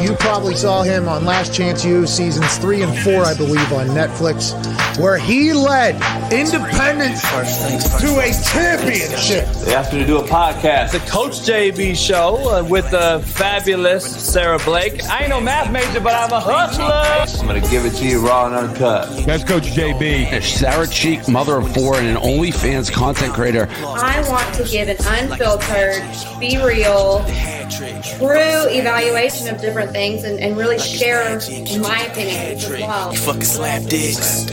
You probably saw him on Last Chance U seasons three and four, I believe, on Netflix, where he led Independence to a championship. They asked me to do a podcast, the Coach JB show uh, with the fabulous Sarah Blake. I ain't no math major, but I'm a hustler. I'm gonna give it to you raw and uncut. That's Coach JB. Sarah Cheek, mother of four, and an OnlyFans content creator. I want to give an unfiltered, be real, true evaluation of different things and, and really share my opinions as well. Fucking slap dicks.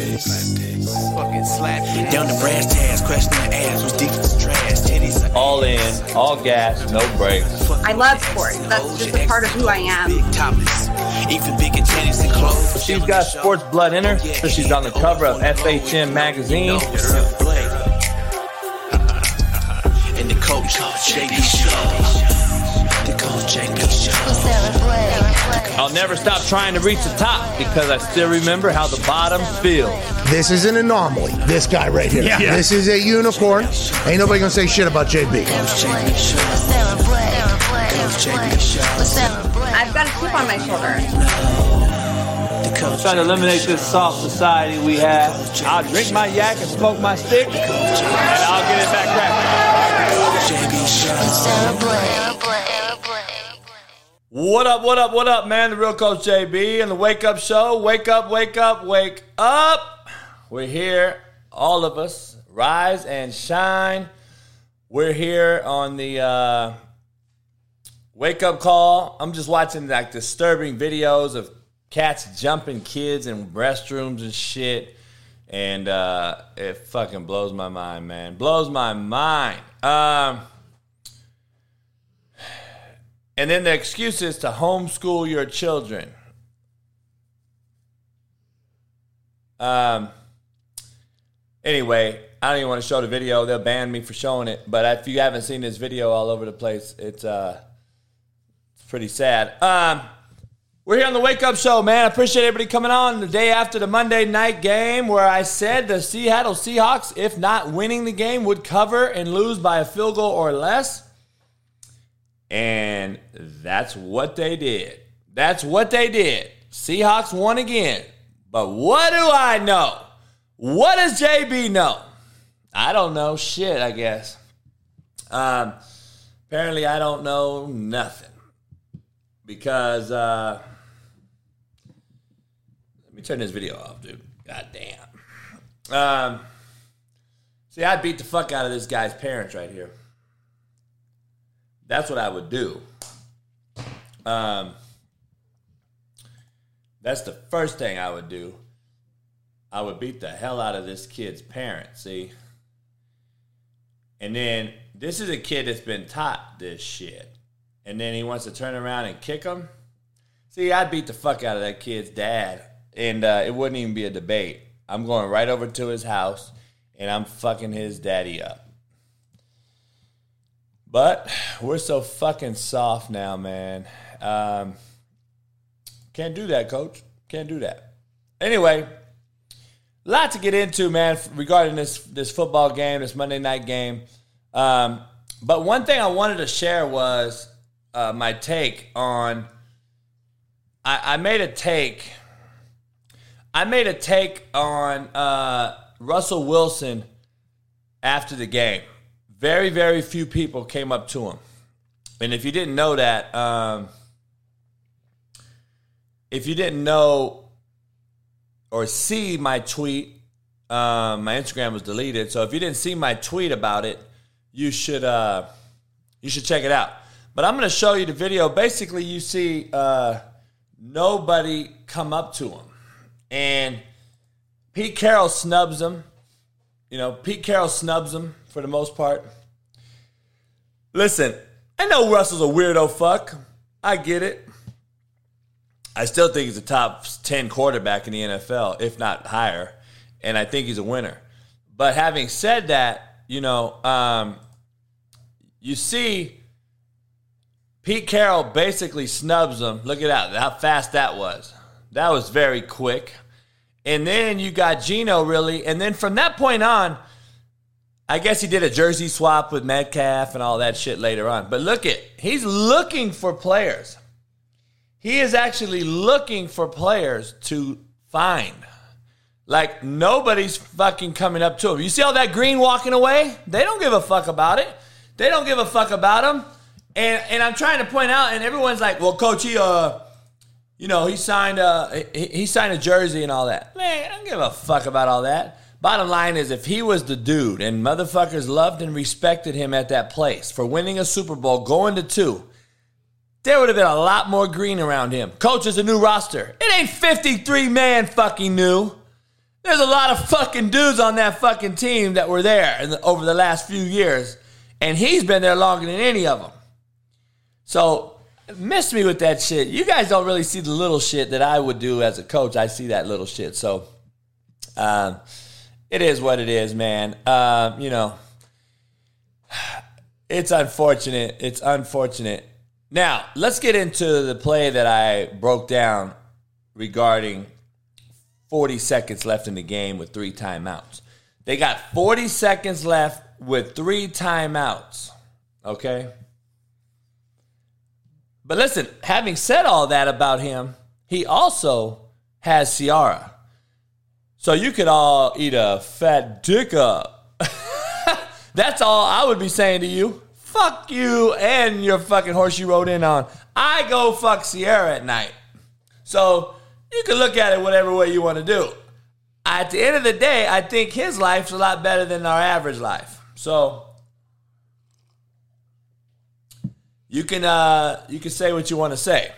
Fucking slap Down the brass tags, crashing the ass was deep as trash. Titties. All in, all gas, no brakes. I love sports. That's just a part of who I am. Big topless. Even bigger titties and clothes. She's got sports blood in her. So she's on the cover of FHM magazine. And the coach, JB Show. I'll never stop trying to reach the top because I still remember how the bottom feels. This is an anomaly. This guy right here. This is a unicorn. Ain't nobody gonna say shit about JB. I've got a chip on my shoulder. The coach, Trying to eliminate this soft society we have. I'll drink my yak and smoke my stick, and I'll get it back cracking. JB Show. What up, what up, what up, man? The real Coach JB and the Wake Up Show. Wake up, wake up, wake up. We're here, all of us. Rise and shine. We're here on the uh, wake up call. I'm just watching like disturbing videos of cats jumping kids in restrooms and shit. And uh, it fucking blows my mind, man. Blows my mind. Um, and then the excuse is to homeschool your children. Um. Anyway, I don't even want to show the video. They'll ban me for showing it. But if you haven't seen this video all over the place, it's uh, it's pretty sad. Um, we're here on the Wake Up Show, man. I appreciate everybody coming on the day after the Monday night game where I said the Seattle Seahawks, if not winning the game, would cover and lose by a field goal or less. And that's what they did. That's what they did. Seahawks won again. But what do I know? What does JB know? I don't know shit, I guess. Um, apparently, I don't know nothing. Because, uh, let me turn this video off, dude. God damn. Um, see, I'd beat the fuck out of this guy's parents right here. That's what I would do. Um, that's the first thing I would do. I would beat the hell out of this kid's parents, see? And then this is a kid that's been taught this shit. And then he wants to turn around and kick him. See, I'd beat the fuck out of that kid's dad. And uh, it wouldn't even be a debate. I'm going right over to his house and I'm fucking his daddy up. But we're so fucking soft now, man. Um, can't do that, coach. Can't do that. Anyway, lot to get into, man, regarding this this football game, this Monday night game. Um, but one thing I wanted to share was uh, my take on. I, I made a take. I made a take on uh, Russell Wilson after the game. Very, very few people came up to him, and if you didn't know that, um, if you didn't know or see my tweet, um, my Instagram was deleted. So if you didn't see my tweet about it, you should uh, you should check it out. But I'm going to show you the video. Basically, you see uh, nobody come up to him, and Pete Carroll snubs him. You know, Pete Carroll snubs him for the most part. Listen, I know Russell's a weirdo fuck. I get it. I still think he's a top 10 quarterback in the NFL, if not higher. And I think he's a winner. But having said that, you know, um, you see Pete Carroll basically snubs him. Look at that, how fast that was. That was very quick. And then you got Geno, really. And then from that point on, I guess he did a jersey swap with Metcalf and all that shit later on. But look at, he's looking for players. he is actually looking for players to find. Like nobody's fucking coming up to him. You see all that green walking away? They don't give a fuck about it. They don't give a fuck about him. And and I'm trying to point out, and everyone's like, "Well, coach, he uh, you know, he signed a he, he signed a jersey and all that." Man, I don't give a fuck about all that. Bottom line is, if he was the dude and motherfuckers loved and respected him at that place for winning a Super Bowl, going to two, there would have been a lot more green around him. Coach is a new roster. It ain't 53 man fucking new. There's a lot of fucking dudes on that fucking team that were there the, over the last few years, and he's been there longer than any of them. So miss me with that shit. You guys don't really see the little shit that I would do as a coach. I see that little shit. So uh, it is what it is, man. Uh, you know, it's unfortunate. It's unfortunate. Now, let's get into the play that I broke down regarding 40 seconds left in the game with three timeouts. They got 40 seconds left with three timeouts. Okay? But listen, having said all that about him, he also has Ciara. So you could all eat a fat dick up. That's all I would be saying to you. Fuck you and your fucking horse you rode in on. I go fuck Ciara at night. So you can look at it whatever way you want to do. At the end of the day, I think his life's a lot better than our average life. So you can uh, you can say what you want to say.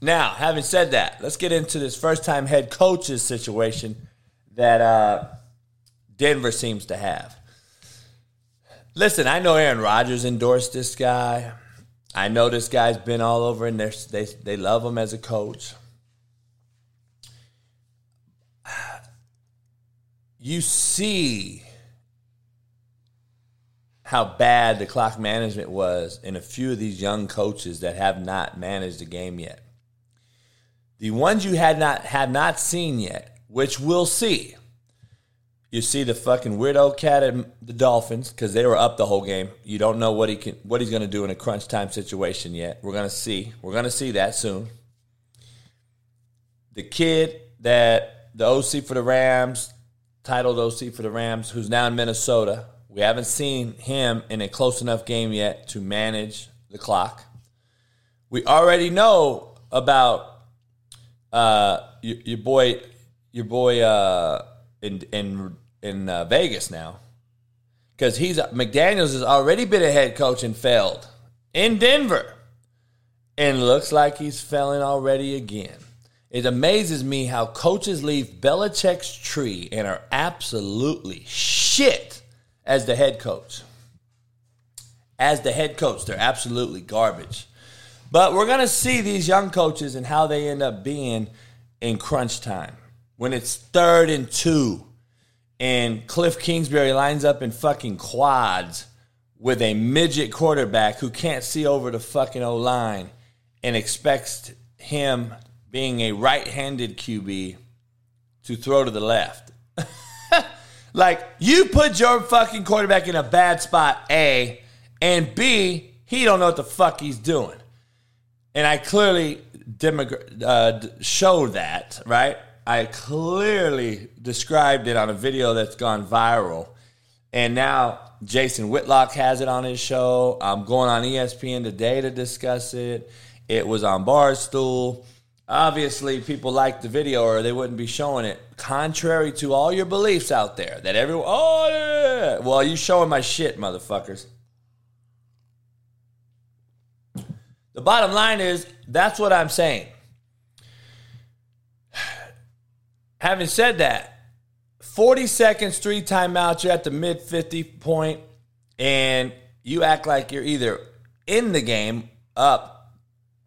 Now, having said that, let's get into this first time head coach's situation that uh, Denver seems to have. Listen, I know Aaron Rodgers endorsed this guy. I know this guy's been all over and they they love him as a coach. You see how bad the clock management was in a few of these young coaches that have not managed the game yet. The ones you had not have not seen yet, which we'll see. You see the fucking weirdo cat at the Dolphins because they were up the whole game. You don't know what he can, what he's going to do in a crunch time situation yet. We're going to see. We're going to see that soon. The kid that the OC for the Rams, titled OC for the Rams, who's now in Minnesota, we haven't seen him in a close enough game yet to manage the clock. We already know about uh, your, your boy, your boy uh, in in in uh, Vegas now, because he's McDaniels has already been a head coach and failed in Denver, and looks like he's failing already again. It amazes me how coaches leave Belichick's tree and are absolutely shit as the head coach. As the head coach, they're absolutely garbage. But we're going to see these young coaches and how they end up being in crunch time. When it's third and two, and Cliff Kingsbury lines up in fucking quads with a midget quarterback who can't see over the fucking O line and expects him, being a right handed QB, to throw to the left. Like, you put your fucking quarterback in a bad spot, A, and B, he don't know what the fuck he's doing. And I clearly demog- uh, showed that, right? I clearly described it on a video that's gone viral. And now Jason Whitlock has it on his show. I'm going on ESPN today to discuss it. It was on Barstool obviously people like the video or they wouldn't be showing it contrary to all your beliefs out there that everyone oh yeah well you showing my shit motherfuckers the bottom line is that's what i'm saying having said that 40 seconds three timeouts you're at the mid 50 point and you act like you're either in the game up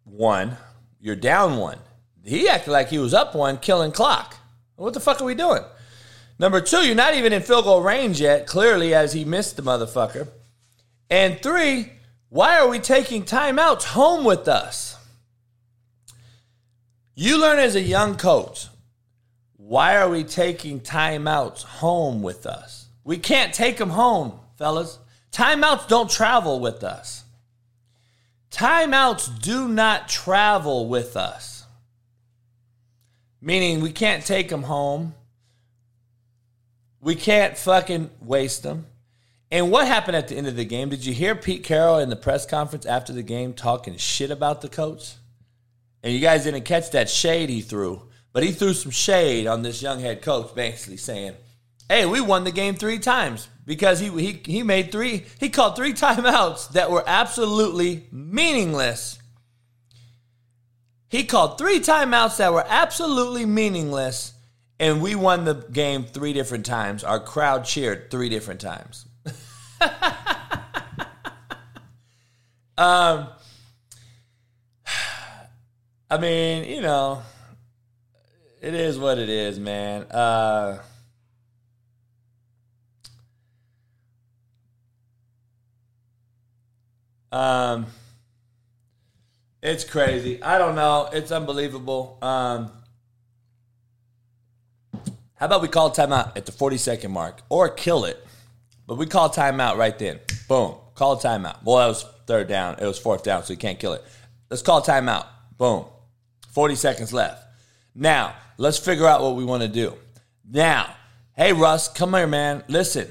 one you're down one he acted like he was up one, killing clock. What the fuck are we doing? Number two, you're not even in field goal range yet, clearly, as he missed the motherfucker. And three, why are we taking timeouts home with us? You learn as a young coach, why are we taking timeouts home with us? We can't take them home, fellas. Timeouts don't travel with us. Timeouts do not travel with us, meaning we can't take them home. We can't fucking waste them. And what happened at the end of the game? Did you hear Pete Carroll in the press conference after the game talking shit about the coach? And you guys didn't catch that shade he threw, but he threw some shade on this young head coach, basically saying, "Hey, we won the game three times because he he he made three he called three timeouts that were absolutely meaningless." He called three timeouts that were absolutely meaningless, and we won the game three different times. Our crowd cheered three different times. um, I mean, you know, it is what it is, man. Uh, um, it's crazy. I don't know. It's unbelievable. Um, how about we call timeout at the 40 second mark or kill it? But we call timeout right then. Boom. Call timeout. Well, that was third down. It was fourth down, so you can't kill it. Let's call timeout. Boom. 40 seconds left. Now, let's figure out what we want to do. Now, hey, Russ, come here, man. Listen,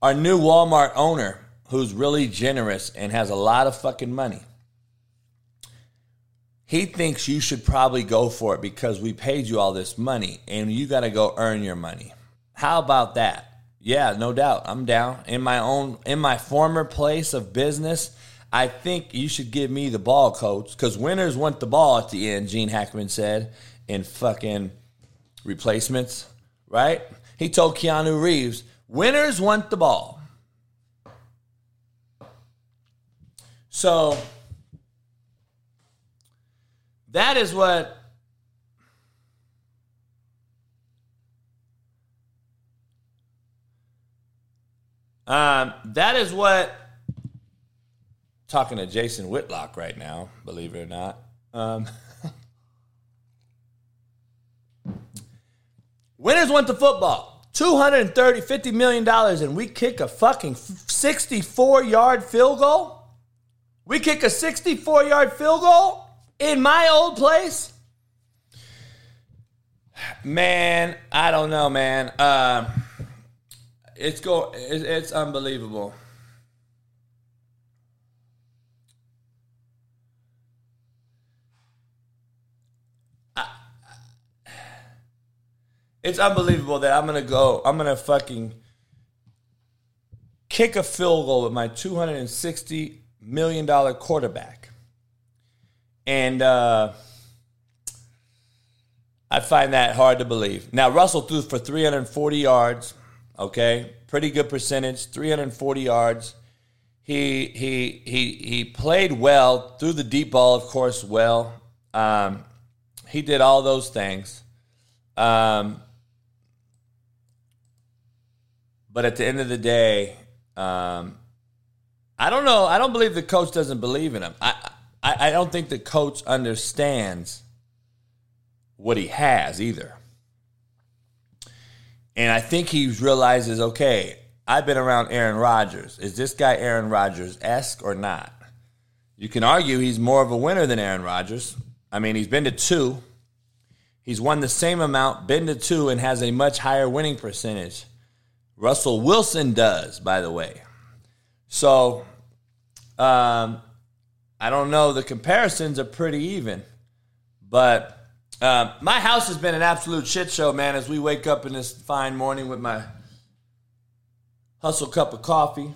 our new Walmart owner, who's really generous and has a lot of fucking money, he thinks you should probably go for it because we paid you all this money and you got to go earn your money. How about that? Yeah, no doubt. I'm down. In my own in my former place of business, I think you should give me the ball, coach, because winners want the ball at the end, Gene Hackman said in fucking replacements, right? He told Keanu Reeves, winners want the ball. So that is what um, that is what talking to Jason Whitlock right now, believe it or not. Um, winners went to football. 230 50 million and we kick a fucking 64 yard field goal? We kick a 64 yard field goal in my old place? Man, I don't know, man. Uh, it's go it's unbelievable. It's unbelievable that I'm gonna go. I'm gonna fucking kick a field goal with my 260 million dollar quarterback, and uh, I find that hard to believe. Now Russell threw for 340 yards. Okay, pretty good percentage, 340 yards. He he he he played well threw the deep ball, of course, well. Um, he did all those things. Um, but at the end of the day, um, I don't know. I don't believe the coach doesn't believe in him. I, I, I don't think the coach understands what he has either. And I think he realizes, okay, I've been around Aaron Rodgers. Is this guy Aaron Rodgers esque or not? You can argue he's more of a winner than Aaron Rodgers. I mean, he's been to two. He's won the same amount, been to two, and has a much higher winning percentage. Russell Wilson does, by the way. So, um, I don't know. The comparisons are pretty even. But um, my house has been an absolute shit show, man, as we wake up in this fine morning with my hustle cup of coffee.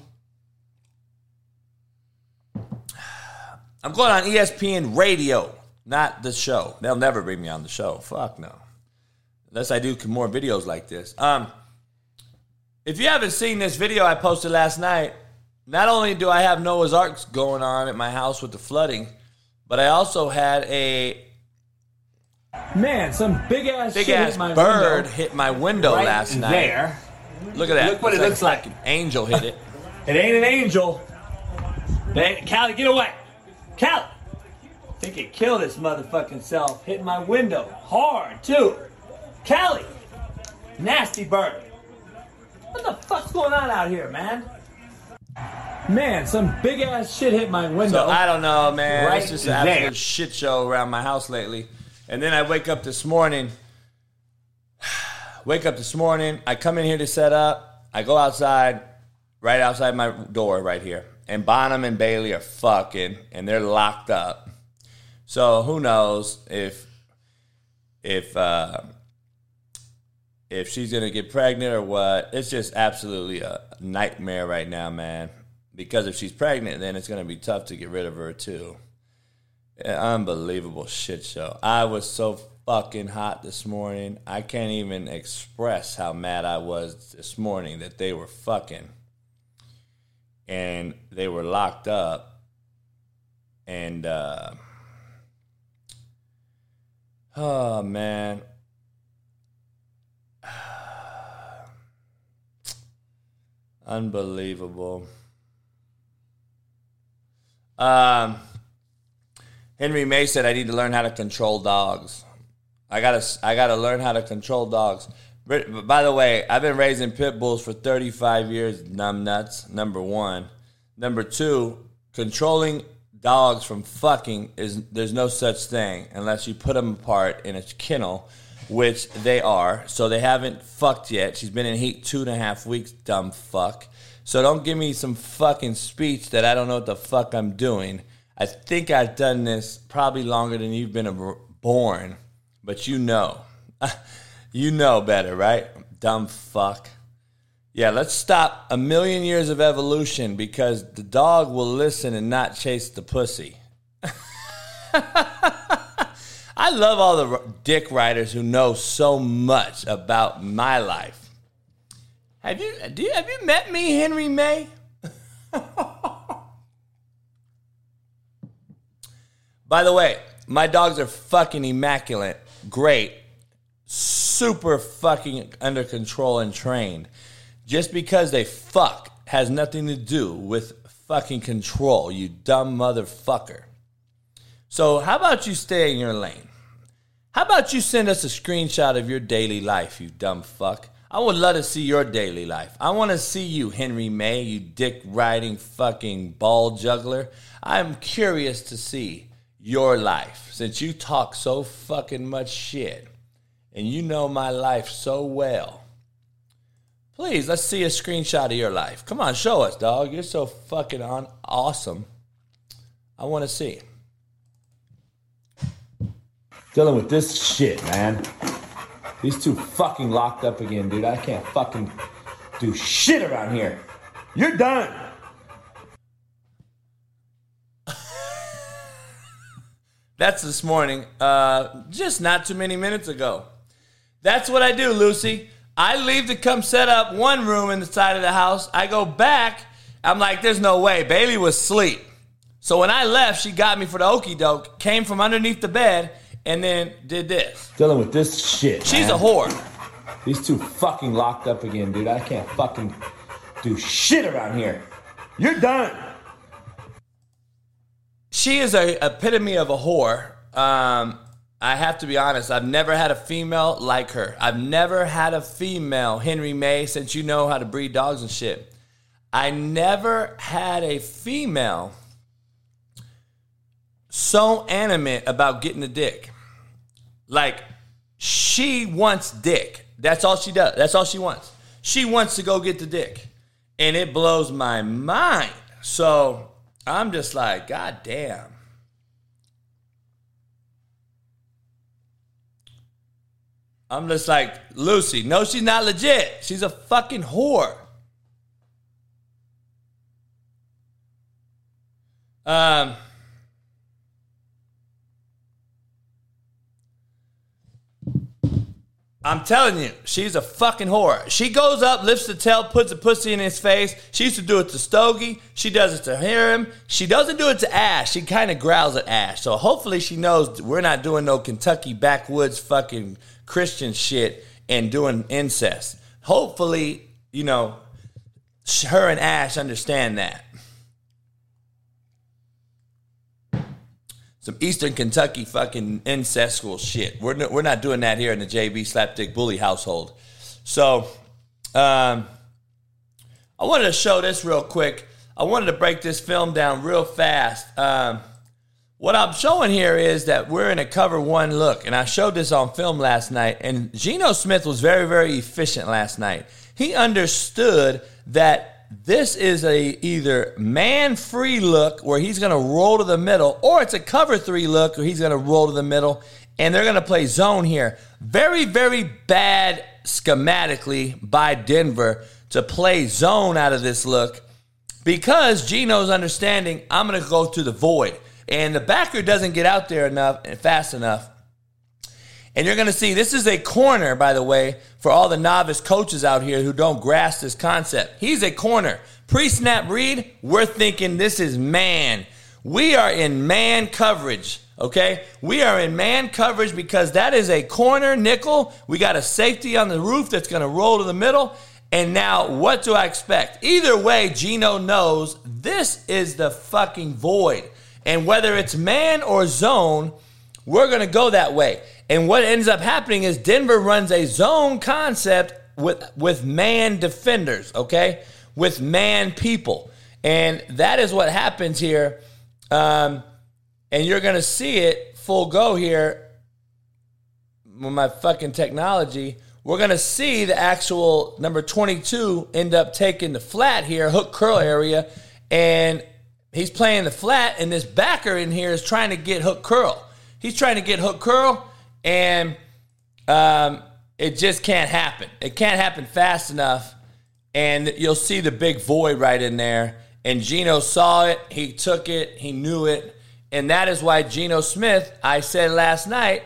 I'm going on ESPN radio, not the show. They'll never bring me on the show. Fuck no. Unless I do more videos like this. Um, if you haven't seen this video I posted last night, not only do I have Noah's Arks going on at my house with the flooding, but I also had a Man, some big ass big shit ass hit my bird window hit my window right last night. There, Look at that. Look what it looks like. an angel hit it. it ain't an angel. Hey, Callie, get away, Callie. Think it killed his motherfucking self. Hit my window hard too. Callie, nasty bird. What the fuck's going on out here, man? Man, some big ass shit hit my window. So I don't know, man. Right it's just an there. absolute shit show around my house lately. And then I wake up this morning. Wake up this morning. I come in here to set up. I go outside, right outside my door, right here. And Bonham and Bailey are fucking, and they're locked up. So who knows if if uh, if she's gonna get pregnant or what? It's just absolutely a nightmare right now, man. Because if she's pregnant, then it's gonna be tough to get rid of her too. Unbelievable shit show. I was so fucking hot this morning. I can't even express how mad I was this morning that they were fucking and they were locked up and uh oh man unbelievable um Henry May said I need to learn how to control dogs. I gotta I gotta learn how to control dogs. By the way, I've been raising pit bulls for 35 years, numbnuts. Number one. Number two, controlling dogs from fucking is there's no such thing unless you put them apart in a kennel, which they are. So they haven't fucked yet. She's been in heat two and a half weeks, dumb fuck. So don't give me some fucking speech that I don't know what the fuck I'm doing. I think I've done this probably longer than you've been born, but you know. you know better, right? Dumb fuck. Yeah, let's stop a million years of evolution because the dog will listen and not chase the pussy. I love all the dick writers who know so much about my life. Have you, do you have you met me, Henry May? By the way, my dogs are fucking immaculate, great, super fucking under control and trained. Just because they fuck has nothing to do with fucking control, you dumb motherfucker. So, how about you stay in your lane? How about you send us a screenshot of your daily life, you dumb fuck? I would love to see your daily life. I want to see you, Henry May, you dick riding fucking ball juggler. I'm curious to see your life since you talk so fucking much shit and you know my life so well. Please, let's see a screenshot of your life. Come on, show us, dog. You're so fucking on awesome. I want to see. Dealing with this shit, man. These two fucking locked up again, dude. I can't fucking do shit around here. You're done. That's this morning. Uh, just not too many minutes ago. That's what I do, Lucy. I leave to come set up one room in the side of the house. I go back. I'm like, there's no way. Bailey was asleep. So when I left, she got me for the okey doke, came from underneath the bed, and then did this. Dealing with this shit. She's a whore. These two fucking locked up again, dude. I can't fucking do shit around here. You're done. She is a epitome of a whore. Um, I have to be honest. I've never had a female like her. I've never had a female Henry May since you know how to breed dogs and shit. I never had a female so animate about getting a dick. Like she wants dick. That's all she does. That's all she wants. She wants to go get the dick. And it blows my mind. So I'm just like, God damn. I'm just like, Lucy, no, she's not legit. She's a fucking whore. Um, I'm telling you, she's a fucking whore. She goes up, lifts the tail, puts a pussy in his face. She used to do it to Stogie. She does it to him. She doesn't do it to Ash. She kind of growls at Ash. So hopefully she knows we're not doing no Kentucky backwoods fucking Christian shit and doing incest. Hopefully, you know, her and Ash understand that. Some Eastern Kentucky fucking incestual shit. We're, n- we're not doing that here in the JB Slapdick Bully household. So, um, I wanted to show this real quick. I wanted to break this film down real fast. Um, what I'm showing here is that we're in a cover one look, and I showed this on film last night. And Geno Smith was very, very efficient last night. He understood that this is a either man free look where he's going to roll to the middle, or it's a cover three look where he's going to roll to the middle, and they're going to play zone here. Very, very bad schematically by Denver to play zone out of this look because Geno's understanding I'm going to go to the void. And the backer doesn't get out there enough and fast enough. And you're going to see this is a corner, by the way, for all the novice coaches out here who don't grasp this concept. He's a corner. Pre snap read, we're thinking this is man. We are in man coverage, okay? We are in man coverage because that is a corner nickel. We got a safety on the roof that's going to roll to the middle. And now, what do I expect? Either way, Geno knows this is the fucking void. And whether it's man or zone, we're going to go that way. And what ends up happening is Denver runs a zone concept with with man defenders, okay? With man people. And that is what happens here. Um, and you're going to see it full go here with my fucking technology. We're going to see the actual number 22 end up taking the flat here, hook curl area, and he's playing the flat, and this backer in here is trying to get hook curl. He's trying to get hook curl, and um, it just can't happen. It can't happen fast enough, and you'll see the big void right in there. And Geno saw it, he took it, he knew it, and that is why Geno Smith, I said last night,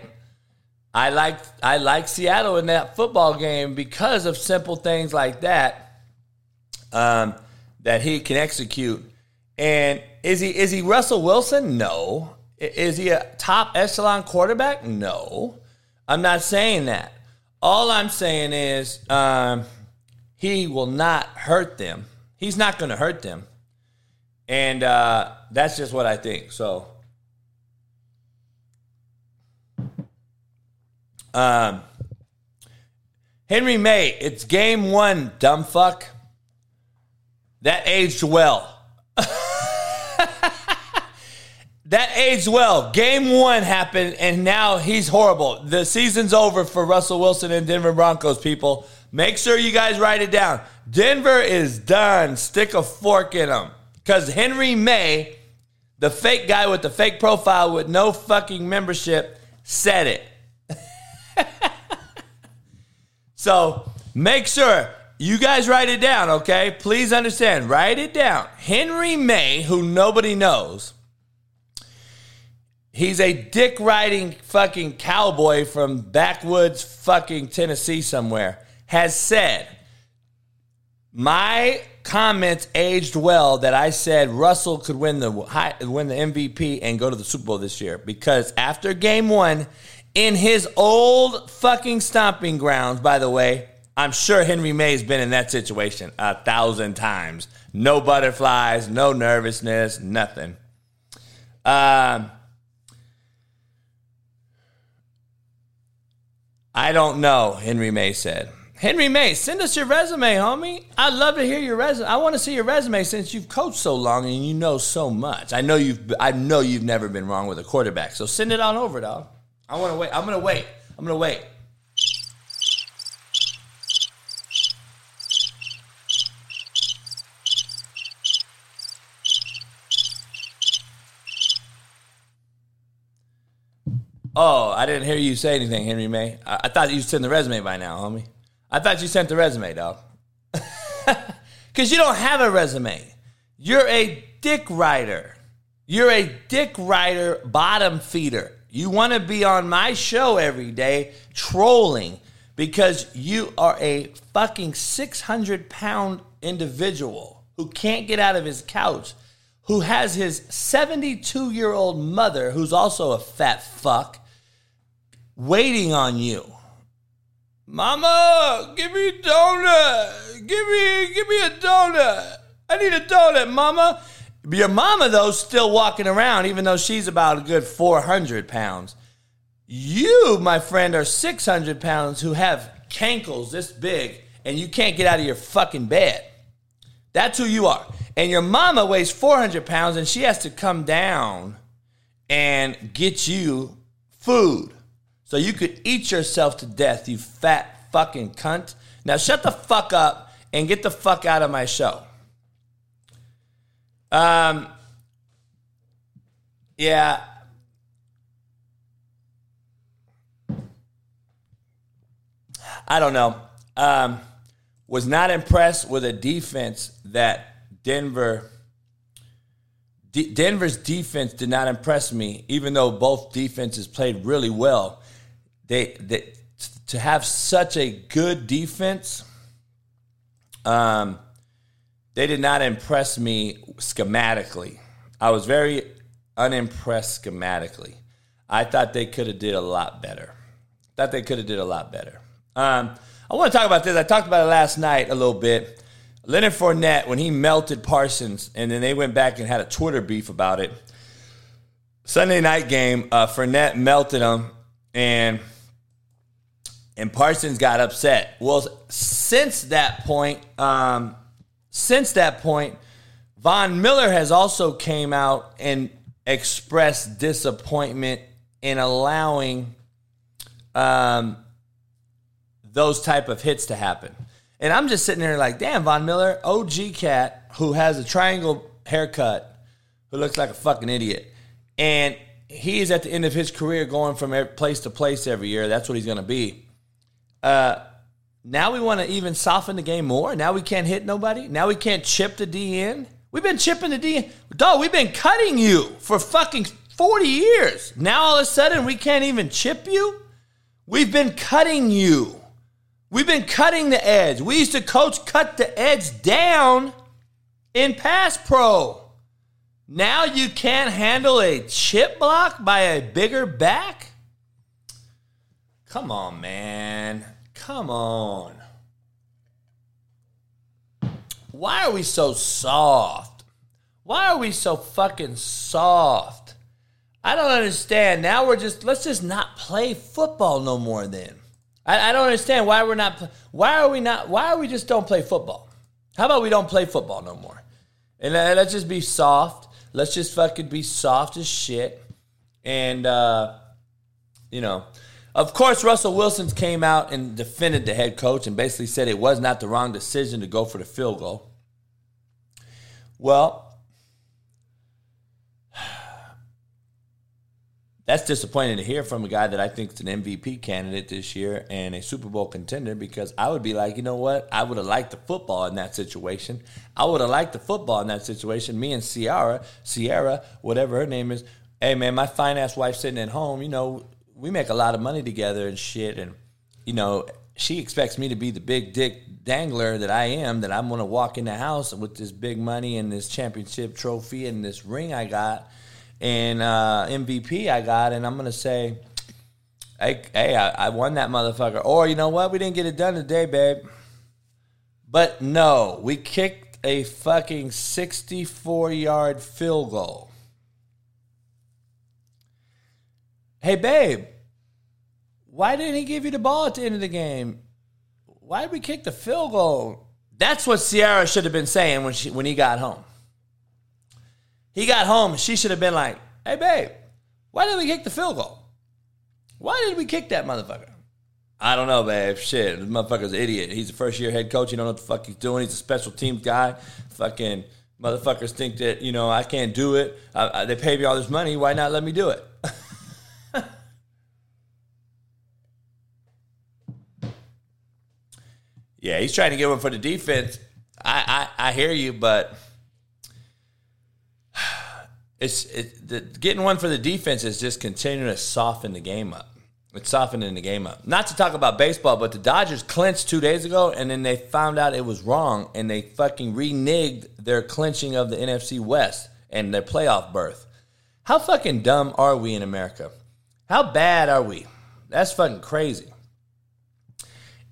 I like I like Seattle in that football game because of simple things like that um, that he can execute. And is he is he Russell Wilson? No. Is he a top echelon quarterback? No. I'm not saying that. All I'm saying is um, he will not hurt them. He's not going to hurt them, and uh, that's just what I think. So. Um, Henry May, it's game one, dumb fuck. That aged well. That aged well. Game one happened, and now he's horrible. The season's over for Russell Wilson and Denver Broncos, people. Make sure you guys write it down. Denver is done. Stick a fork in them. Because Henry May, the fake guy with the fake profile with no fucking membership, said it. so make sure you guys write it down, okay? Please understand. Write it down. Henry May, who nobody knows, he's a dick riding fucking cowboy from backwoods fucking Tennessee somewhere, has said, my comments aged well that I said Russell could win the win the MVP and go to the Super Bowl this year because after game one, in his old fucking stomping grounds, by the way. I'm sure Henry May's been in that situation a thousand times. No butterflies, no nervousness, nothing. Um, I don't know, Henry May said. Henry May, send us your resume, homie. I'd love to hear your resume. I want to see your resume since you've coached so long and you know so much. I know you've I know you've never been wrong with a quarterback. So send it on over, dog. I want to wait. I'm going to wait. I'm going to wait. Oh, I didn't hear you say anything, Henry May. I, I thought you sent the resume by now, homie. I thought you sent the resume, dog. Because you don't have a resume. You're a dick rider. You're a dick rider, bottom feeder. You want to be on my show every day trolling because you are a fucking 600 pound individual who can't get out of his couch, who has his 72 year old mother, who's also a fat fuck, waiting on you. Mama, give me a donut. Give me, give me a donut. I need a donut, mama. Your mama, though, still walking around, even though she's about a good 400 pounds. You, my friend, are 600 pounds who have cankles this big and you can't get out of your fucking bed. That's who you are. and your mama weighs 400 pounds and she has to come down and get you food so you could eat yourself to death, you fat fucking cunt. Now shut the fuck up and get the fuck out of my show. Um, yeah. I don't know. Um, was not impressed with a defense that Denver. D- Denver's defense did not impress me, even though both defenses played really well. They, to have such a good defense, um, they did not impress me schematically. I was very unimpressed schematically. I thought they could have did a lot better. Thought they could have did a lot better. Um, I want to talk about this. I talked about it last night a little bit. Leonard Fournette, when he melted Parsons, and then they went back and had a Twitter beef about it. Sunday night game, uh, Fournette melted him, and and Parsons got upset. Well, since that point, um, since that point, Von Miller has also came out and expressed disappointment in allowing um, those type of hits to happen. And I'm just sitting there like, damn, Von Miller, OG cat who has a triangle haircut, who looks like a fucking idiot. And he is at the end of his career going from place to place every year. That's what he's going to be. Uh, now we want to even soften the game more. Now we can't hit nobody. Now we can't chip the D in. We've been chipping the D in. Dog, we've been cutting you for fucking 40 years. Now all of a sudden we can't even chip you? We've been cutting you. We've been cutting the edge. We used to coach cut the edge down in pass pro. Now you can't handle a chip block by a bigger back? Come on, man. Come on. Why are we so soft? Why are we so fucking soft? I don't understand. Now we're just let's just not play football no more then. I, I don't understand why we're not why are we not why are we just don't play football? How about we don't play football no more? And let's just be soft. Let's just fucking be soft as shit. And uh, you know, of course, Russell Wilson came out and defended the head coach and basically said it was not the wrong decision to go for the field goal. Well, that's disappointing to hear from a guy that I think is an MVP candidate this year and a Super Bowl contender because I would be like, you know what? I would have liked the football in that situation. I would have liked the football in that situation. Me and Ciara, Sierra, whatever her name is, hey man, my fine ass wife sitting at home, you know, we make a lot of money together and shit. And, you know, she expects me to be the big dick dangler that I am, that I'm going to walk in the house with this big money and this championship trophy and this ring I got and uh, MVP I got. And I'm going to say, hey, hey I, I won that motherfucker. Or, you know what? We didn't get it done today, babe. But no, we kicked a fucking 64 yard field goal. Hey, babe, why didn't he give you the ball at the end of the game? Why did we kick the field goal? That's what Ciara should have been saying when she when he got home. He got home, she should have been like, "Hey, babe, why did we kick the field goal? Why did we kick that motherfucker?" I don't know, babe. Shit, this motherfucker's an idiot. He's a first year head coach. You don't know what the fuck he's doing. He's a special teams guy. Fucking motherfuckers think that you know I can't do it. I, I, they pay me all this money. Why not let me do it? Yeah, he's trying to get one for the defense. I I, I hear you, but it's it, the, getting one for the defense is just continuing to soften the game up. It's softening the game up. Not to talk about baseball, but the Dodgers clinched two days ago, and then they found out it was wrong, and they fucking reneged their clinching of the NFC West and their playoff berth. How fucking dumb are we in America? How bad are we? That's fucking crazy.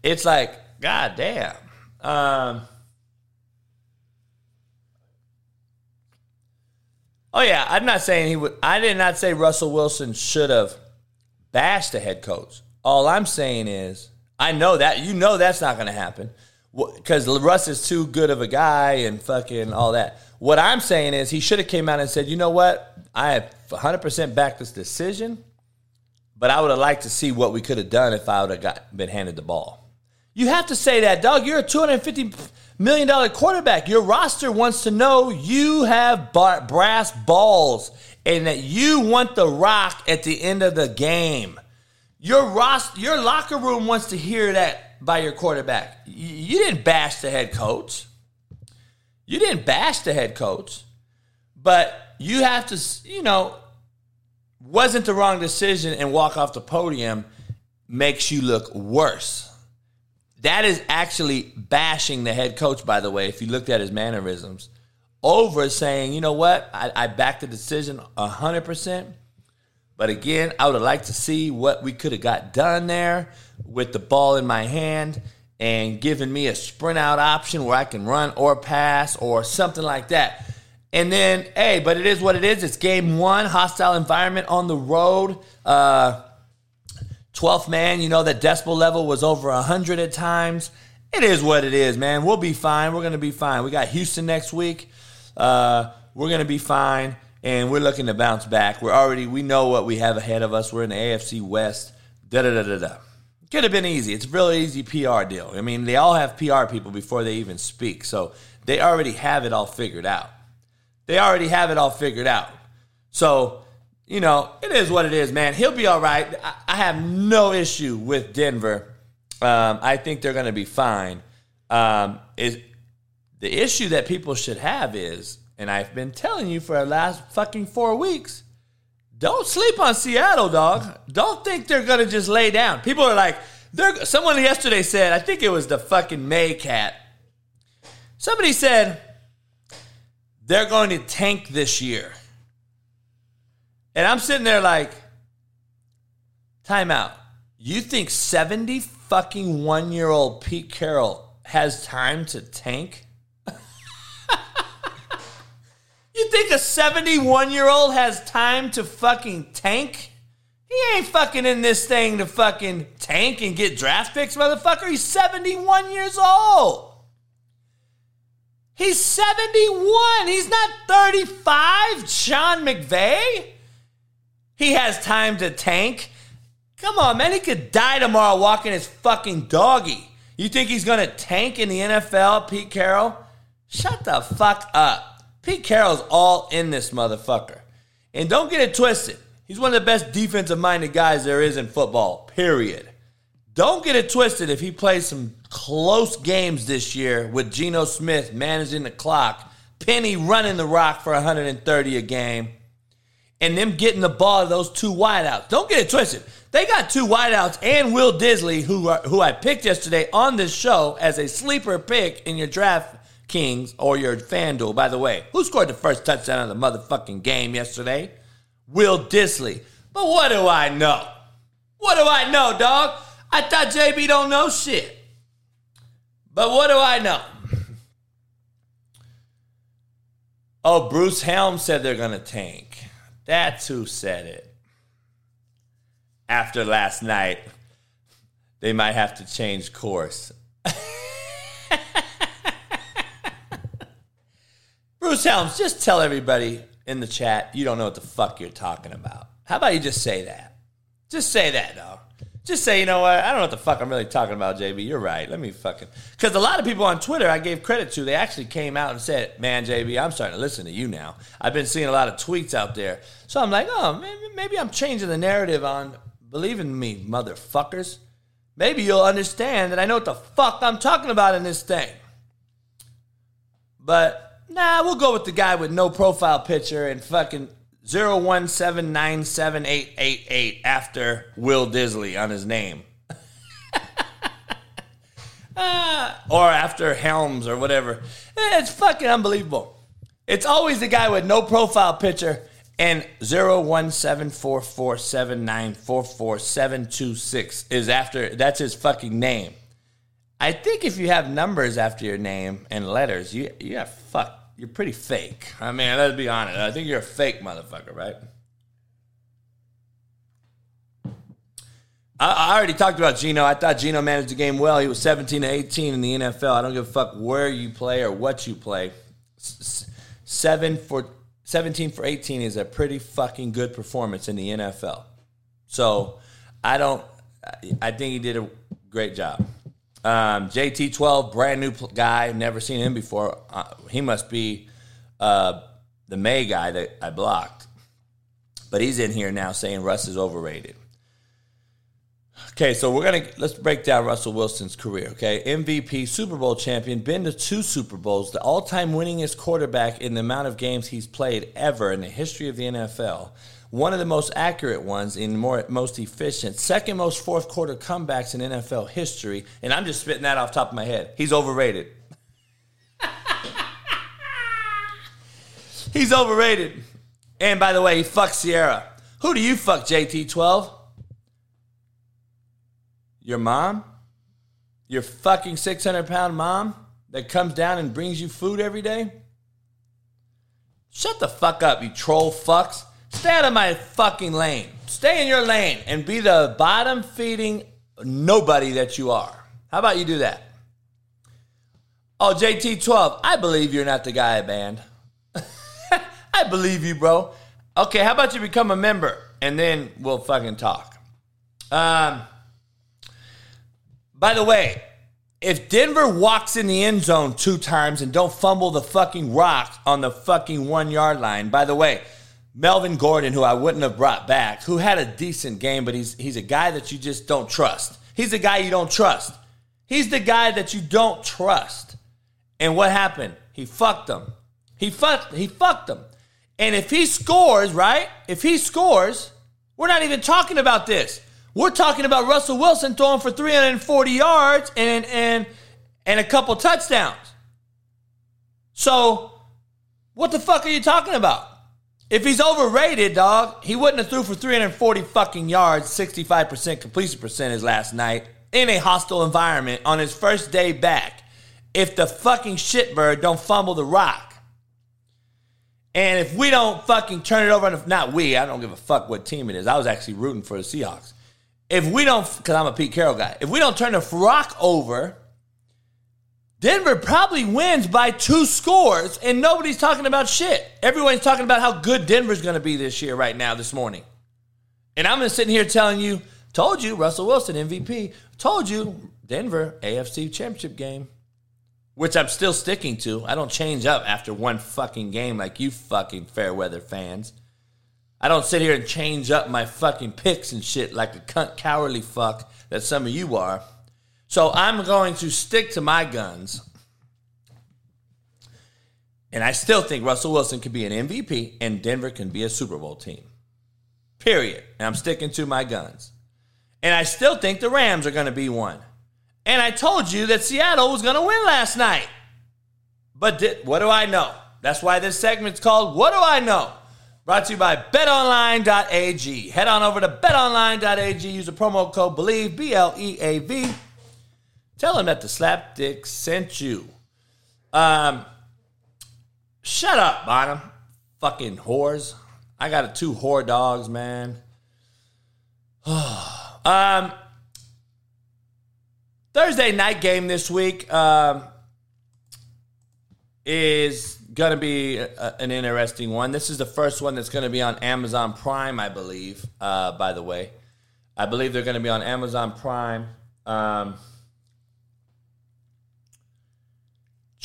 It's like God damn. Um, oh yeah, I'm not saying he would. I did not say Russell Wilson should have bashed the head coach. All I'm saying is, I know that you know that's not going to happen. because Russ is too good of a guy and fucking all that. What I'm saying is he should have came out and said, you know what, I have 100 percent backed this decision, but I would have liked to see what we could have done if I would have got been handed the ball. You have to say that, dog. You're a 250 million dollar quarterback. Your roster wants to know you have brass balls and that you want the rock at the end of the game. Your roster, your locker room wants to hear that by your quarterback. You didn't bash the head coach. You didn't bash the head coach, but you have to, you know, wasn't the wrong decision and walk off the podium makes you look worse. That is actually bashing the head coach, by the way, if you looked at his mannerisms, over saying, you know what, I, I backed the decision 100%. But again, I would have liked to see what we could have got done there with the ball in my hand and giving me a sprint out option where I can run or pass or something like that. And then, hey, but it is what it is. It's game one, hostile environment on the road. Uh, 12th man, you know, that decibel level was over 100 at times. It is what it is, man. We'll be fine. We're going to be fine. We got Houston next week. Uh, we're going to be fine, and we're looking to bounce back. We're already, we know what we have ahead of us. We're in the AFC West. Da da da da da. Could have been easy. It's a really easy PR deal. I mean, they all have PR people before they even speak. So they already have it all figured out. They already have it all figured out. So, you know, it is what it is, man. He'll be all right. I, I have no issue with Denver. Um, I think they're going to be fine. Um, is the issue that people should have is, and I've been telling you for the last fucking four weeks, don't sleep on Seattle, dog. Don't think they're gonna just lay down. People are like, they're. Someone yesterday said, I think it was the fucking May cat. Somebody said they're going to tank this year, and I'm sitting there like, time out. You think 70 fucking one year old Pete Carroll has time to tank? You think a 71 year old has time to fucking tank? He ain't fucking in this thing to fucking tank and get draft picks, motherfucker. He's 71 years old. He's 71. He's not 35, Sean McVay. He has time to tank. Come on, man. He could die tomorrow walking his fucking doggy. You think he's going to tank in the NFL, Pete Carroll? Shut the fuck up. Pete Carroll's all in this motherfucker. And don't get it twisted. He's one of the best defensive minded guys there is in football, period. Don't get it twisted if he plays some close games this year with Geno Smith managing the clock, Penny running the rock for 130 a game, and them getting the ball to those two wideouts. Don't get it twisted. They got two wideouts and Will Dissly, who, are, who I picked yesterday on this show as a sleeper pick in your draft Kings or your FanDuel. By the way, who scored the first touchdown of the motherfucking game yesterday? Will Dissly. But what do I know? What do I know, dog? I thought JB don't know shit. But what do I know? Oh, Bruce Helm said they're to tank. That's who said it. After last night, they might have to change course. Bruce Helms, just tell everybody in the chat you don't know what the fuck you're talking about. How about you just say that? Just say that, though. Just say, you know what? I don't know what the fuck I'm really talking about, JB. You're right. Let me fucking. Because a lot of people on Twitter I gave credit to, they actually came out and said, man, JB, I'm starting to listen to you now. I've been seeing a lot of tweets out there. So I'm like, oh, maybe, I'm changing the narrative on believe in me, motherfuckers. Maybe you'll understand that I know what the fuck I'm talking about in this thing. But Nah, we'll go with the guy with no profile picture and fucking 017978888 after Will Dissly on his name. uh, or after Helms or whatever. It's fucking unbelievable. It's always the guy with no profile picture and 0174479444726 is after that's his fucking name. I think if you have numbers after your name and letters, you you fuck. You're pretty fake. I mean, let's be honest. I think you're a fake motherfucker, right? I, I already talked about Geno. I thought Geno managed the game well. He was 17 to 18 in the NFL. I don't give a fuck where you play or what you play. Seven for 17 for 18 is a pretty fucking good performance in the NFL. So I don't. I think he did a great job. Um, JT12, brand new pl- guy, never seen him before. Uh, he must be uh, the May guy that I blocked. But he's in here now saying Russ is overrated. Okay, so we're gonna let's break down Russell Wilson's career. Okay, MVP, Super Bowl champion, been to two Super Bowls, the all-time winningest quarterback in the amount of games he's played ever in the history of the NFL. One of the most accurate ones in more most efficient, second most fourth quarter comebacks in NFL history, and I'm just spitting that off top of my head. He's overrated. He's overrated. And by the way, he fucked Ciara. Who do you fuck, JT12? Your mom? Your fucking 600 pound mom that comes down and brings you food every day? Shut the fuck up, you troll fucks. Stay out of my fucking lane. Stay in your lane and be the bottom feeding nobody that you are. How about you do that? Oh, JT12, I believe you're not the guy banned. I believe you, bro. Okay, how about you become a member and then we'll fucking talk. Um, by the way, if Denver walks in the end zone two times and don't fumble the fucking rock on the fucking one yard line, by the way, Melvin Gordon, who I wouldn't have brought back, who had a decent game, but he's he's a guy that you just don't trust. He's the guy you don't trust. He's the guy that you don't trust. And what happened? He fucked them. He fucked he fucked them. And if he scores, right? If he scores, we're not even talking about this. We're talking about Russell Wilson throwing for 340 yards and and and a couple touchdowns. So, what the fuck are you talking about? If he's overrated, dog, he wouldn't have threw for 340 fucking yards, 65% completion percentage last night in a hostile environment on his first day back. If the fucking shitbird don't fumble the rock. And if we don't fucking turn it over, and if not we, I don't give a fuck what team it is. I was actually rooting for the Seahawks. If we don't, because I'm a Pete Carroll guy, if we don't turn the rock over, Denver probably wins by two scores, and nobody's talking about shit. Everyone's talking about how good Denver's going to be this year, right now, this morning. And I'm sitting here telling you, told you, Russell Wilson, MVP, told you, Denver, AFC championship game, which I'm still sticking to. I don't change up after one fucking game like you fucking fair weather fans. I don't sit here and change up my fucking picks and shit like a cunt cowardly fuck that some of you are. So I'm going to stick to my guns. And I still think Russell Wilson can be an MVP and Denver can be a Super Bowl team. Period. And I'm sticking to my guns. And I still think the Rams are going to be one. And I told you that Seattle was going to win last night. But did, what do I know? That's why this segment's called What Do I Know? Brought to you by betonline.ag. Head on over to betonline.ag. Use the promo code BELIEVE, B L E A V. Tell him that the slapdick sent you. Um, shut up, bottom. Fucking whores. I got a two whore dogs, man. um, Thursday night game this week um, is going to be a, an interesting one. This is the first one that's going to be on Amazon Prime, I believe, uh, by the way. I believe they're going to be on Amazon Prime. Um,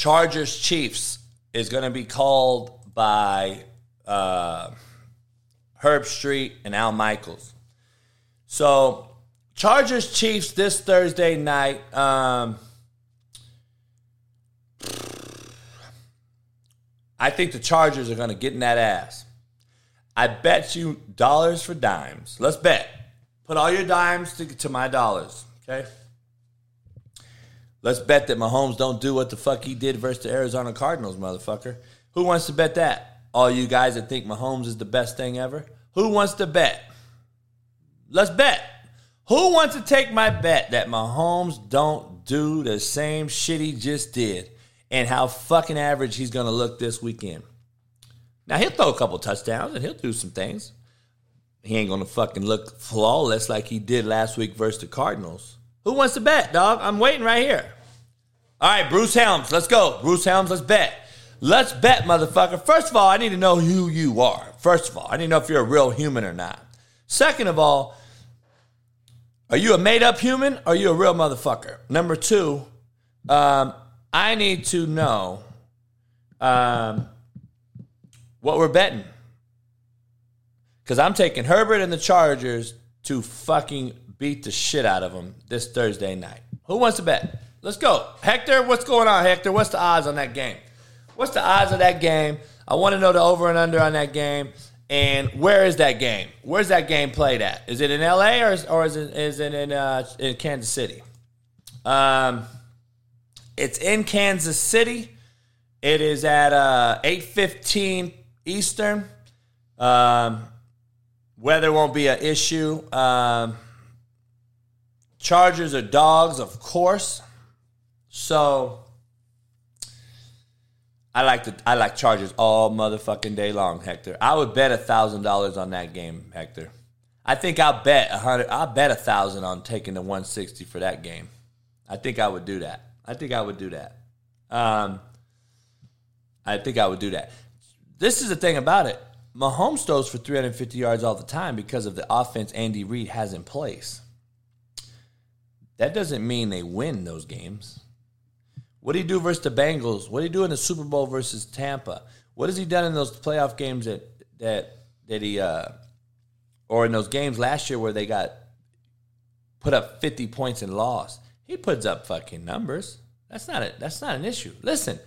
Chargers Chiefs is going to be called by uh, Herbstreit and Al Michaels. So, Chargers Chiefs this Thursday night. Um, I think the Chargers are going to get in that ass. I bet you dollars for dimes. Let's bet. Put all your dimes to, to my dollars, okay? Let's bet that Mahomes don't do what the fuck he did versus the Arizona Cardinals, motherfucker. Who wants to bet that? All you guys that think Mahomes is the best thing ever? Who wants to bet? Let's bet. Who wants to take my bet that Mahomes don't do the same shit he just did and how fucking average he's going to look this weekend? Now, he'll throw a couple touchdowns and he'll do some things. he ain't gonna fucking look flawless like he did last week versus the Cardinals. Who wants to bet, dog? I'm waiting right here. All right, Bruce Helms, let's go. Bruce Helms, let's bet. Let's bet, motherfucker. First of all, I need to know who you are. First of all, I need to know if you're a real human or not. Second of all, are you a made up human or are you a real motherfucker? Number two, um, I need to know um, what we're betting. Because I'm taking Herbert and the Chargers to fucking beat the shit out of them this Thursday night. Who wants to bet? Let's go. Hector, what's going on, Hector? What's the odds on that game? What's the odds of that game? I want to know the over and under on that game. And where is that game? Where's that game played at? Is it in LA or, or is it, is it in, uh, in Kansas City? Um, it's in Kansas City. It is at uh, 8.15 Eastern. Um, weather won't be an issue. Um, Chargers are dogs, of course. So I like the I like Chargers all motherfucking day long, Hector. I would bet a thousand dollars on that game, Hector. I think I'll bet a hundred. I'll bet a thousand on taking the one sixty for that game. I think I would do that. I think I would do that. Um, I think I would do that. This is the thing about it. Mahomes throws for 350 yards all the time because of the offense Andy Reid has in place. That doesn't mean they win those games. What did he do versus the Bengals? What did he do in the Super Bowl versus Tampa? What has he done in those playoff games that that that he uh, or in those games last year where they got put up 50 points and lost? He puts up fucking numbers. That's not it. That's not an issue. Listen,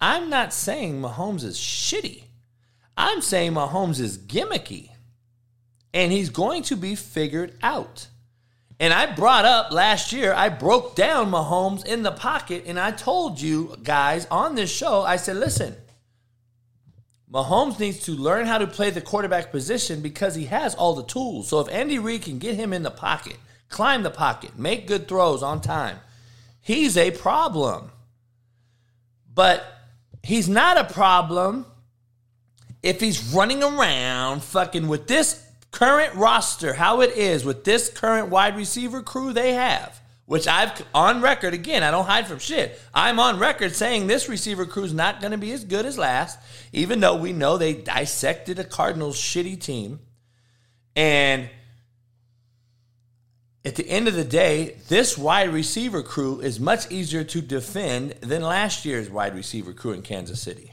I'm not saying Mahomes is shitty. I'm saying Mahomes is gimmicky. And he's going to be figured out. And I brought up last year, I broke down Mahomes in the pocket, and I told you guys on this show, I said, listen, Mahomes needs to learn how to play the quarterback position because he has all the tools. So if Andy Reid can get him in the pocket, climb the pocket, make good throws on time, he's a problem. But he's not a problem if he's running around fucking with this current roster, how it is with this current wide receiver crew they have, which I've on record again, I don't hide from shit. I'm on record saying this receiver crew is not going to be as good as last, even though we know they dissected a Cardinals shitty team. And at the end of the day, this wide receiver crew is much easier to defend than last year's wide receiver crew in Kansas City.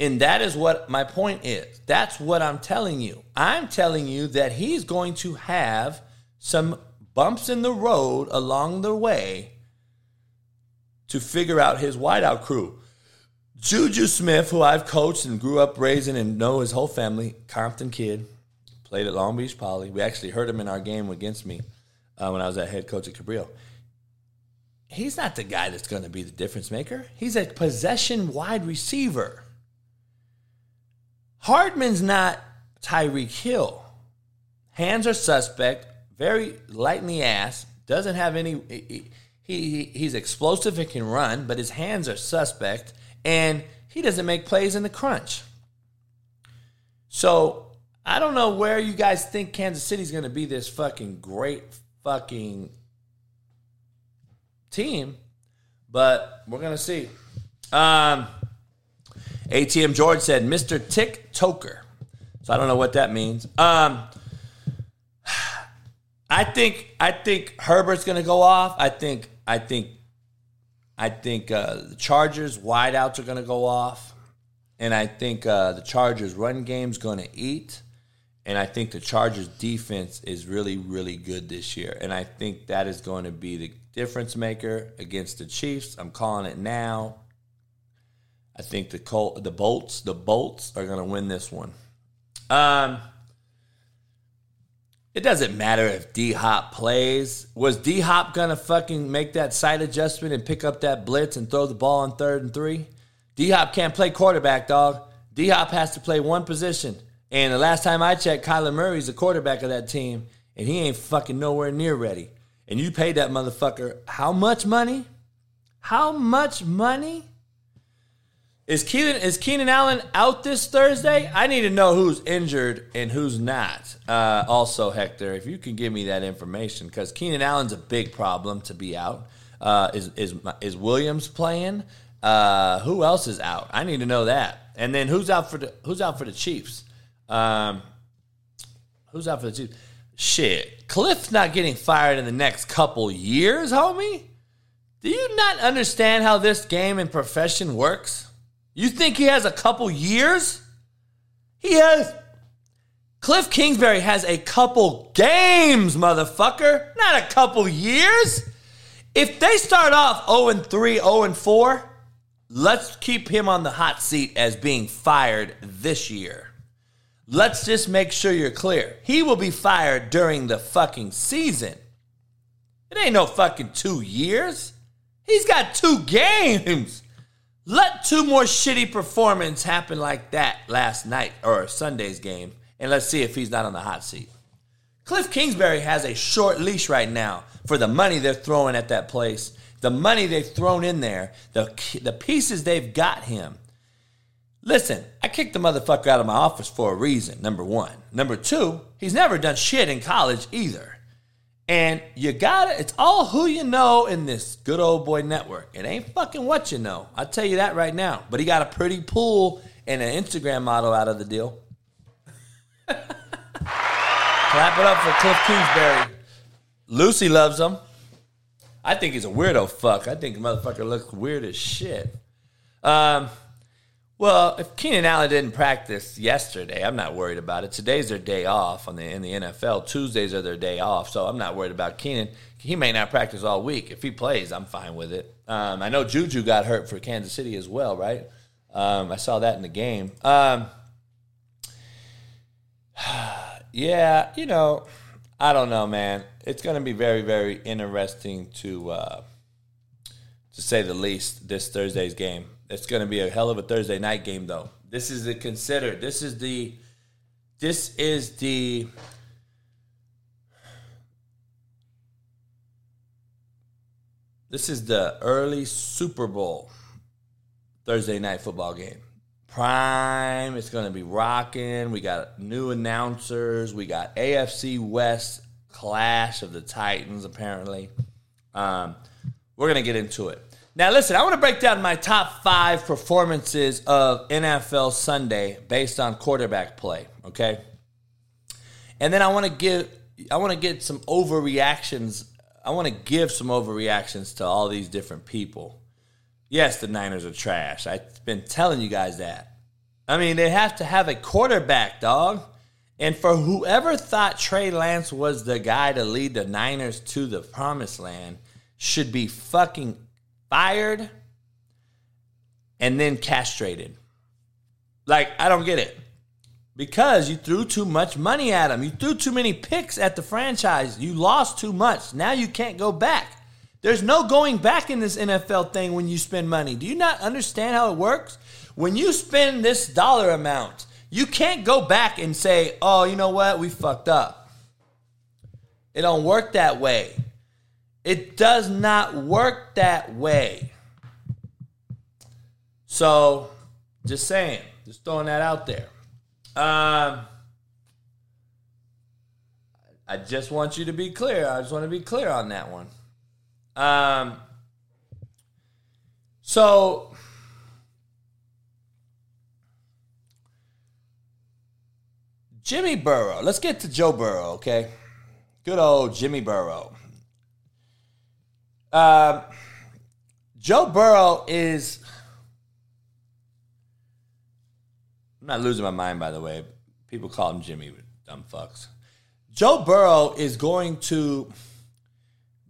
And that is what my point is. That's what I'm telling you. I'm telling you that he's going to have some bumps in the road along the way to figure out his wideout crew. Juju Smith, who I've coached and grew up raising and know his whole family, Compton kid, played at Long Beach Poly. We actually heard him in our game against me uh, when I was at head coach at Cabrillo. He's not the guy that's going to be the difference maker. He's a possession wide receiver. Hardman's not Tyreek Hill. Hands are suspect, very light in the ass, doesn't have any. He, he, he's explosive and can run, but his hands are suspect, and he doesn't make plays in the crunch. So I don't know where you guys think Kansas City's going to be this fucking great fucking team, but we're going to see. Um, ATM George said, Mr. Tick Toker. So I don't know what that means. Um, I think I think Herbert's going to go off. I think I think I think uh, the Chargers wideouts are going to go off, and I think uh, the Chargers run game's going to eat, and I think the Chargers defense is really really good this year, and I think that is going to be the difference maker against the Chiefs. I'm calling it now. I think the Col- the Bolts the Bolts are going to win this one. Um, it doesn't matter if D Hop plays. Was D Hop going to fucking make that side adjustment and pick up that blitz and throw the ball on third and three? D Hop can't play quarterback, dog. D Hop has to play one position. And the last time I checked, Kyler Murray's the quarterback of that team, and he ain't fucking nowhere near ready. And you paid that motherfucker how much money? How much money? Is Keenan is Keenan Allen out this Thursday? I need to know who's injured and who's not. Uh, also, Hector, if you can give me that information, because Keenan Allen's a big problem to be out. Uh, is is is Williams playing? Uh, who else is out? I need to know that. And then who's out for the who's out for the Chiefs? Um, who's out for the Chiefs? Shit, Cliff's not getting fired in the next couple years, homie. Do you not understand how this game and profession works? You think he has a couple years? He has. Cliff Kingsbury has a couple games, motherfucker, not a couple years. If they start off 0 3, 0 4, let's keep him on the hot seat as being fired this year. Let's just make sure you're clear. He will be fired during the fucking season. It ain't no fucking two years. He's got two games. Let two more shitty performances happen like that last night or Sunday's game, and let's see if he's not on the hot seat. Cliff Kingsbury has a short leash right now for the money they're throwing at that place, the money they've thrown in there, the, the pieces they've got him. Listen, I kicked the motherfucker out of my office for a reason, number one. Number two, he's never done shit in college either. And you gotta, it's all who you know in this good old boy network. It ain't fucking what you know. I'll tell you that right now. But he got a pretty pool and an Instagram model out of the deal. Clap it up for Cliff Kingsbury. Lucy loves him. I think he's a weirdo fuck. I think the motherfucker looks weird as shit. Um, well, if Keenan Allen didn't practice yesterday, I'm not worried about it. Today's their day off on the in the NFL. Tuesdays are their day off, so I'm not worried about Keenan. He may not practice all week. If he plays, I'm fine with it. Um, I know Juju got hurt for Kansas City as well, right? Um, I saw that in the game. Um, yeah, you know, I don't know, man. It's going to be very, very interesting to uh, to say the least. This Thursday's game. It's going to be a hell of a Thursday night game, though. This is the considered. This is the. This is the. This is the early Super Bowl Thursday night football game. Prime. It's going to be rocking. We got new announcers. We got AFC West clash of the Titans, apparently. Um, we're going to get into it. Now, listen, I want to break down my top five performances of NFL Sunday based on quarterback play, okay? And then I want to give, I want to get some overreactions. I want to give some overreactions to all these different people. Yes, the Niners are trash. I've been telling you guys that. I mean, they have to have a quarterback, dog. And for whoever thought Trey Lance was the guy to lead the Niners to the promised land, should be fucking fired and then castrated. Like, I don't get it. Because you threw too much money at him. You threw too many picks at the franchise. You lost too much. Now you can't go back. There's no going back in this NFL thing when you spend money. Do you not understand how it works? When you spend this dollar amount, you can't go back and say, "Oh, you know what? We fucked up." It don't work that way. It does not work that way. So, just saying, just throwing that out there. Um, I just want you to be clear. I just want to be clear on that one. Um, so, Jimmy Burrow. Let's get to Joe Burrow, okay? Good old Jimmy Burrow. Um, Joe Burrow is. I'm not losing my mind, by the way. People call him Jimmy, dumb fucks. Joe Burrow is going to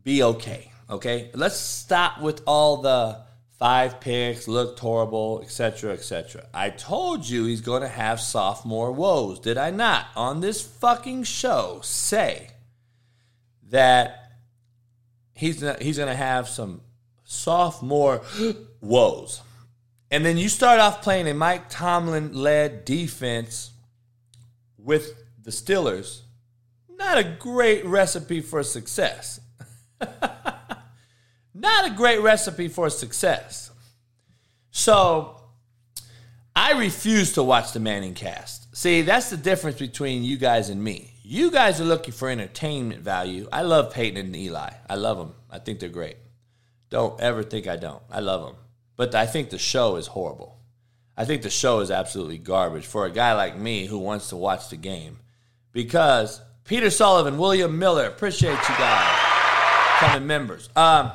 be okay. Okay, let's stop with all the five picks, looked horrible, etc., etc. I told you he's going to have sophomore woes. Did I not on this fucking show say that he's gonna, he's going to have some sophomore woes. And then you start off playing a Mike Tomlin led defense with the Steelers. Not a great recipe for success. Not a great recipe for success. So I refuse to watch the Manning cast. See, that's the difference between you guys and me. You guys are looking for entertainment value. I love Peyton and Eli. I love them. I think they're great. Don't ever think I don't. I love them. But I think the show is horrible. I think the show is absolutely garbage for a guy like me who wants to watch the game. Because Peter Sullivan, William Miller, appreciate you guys coming members. Um,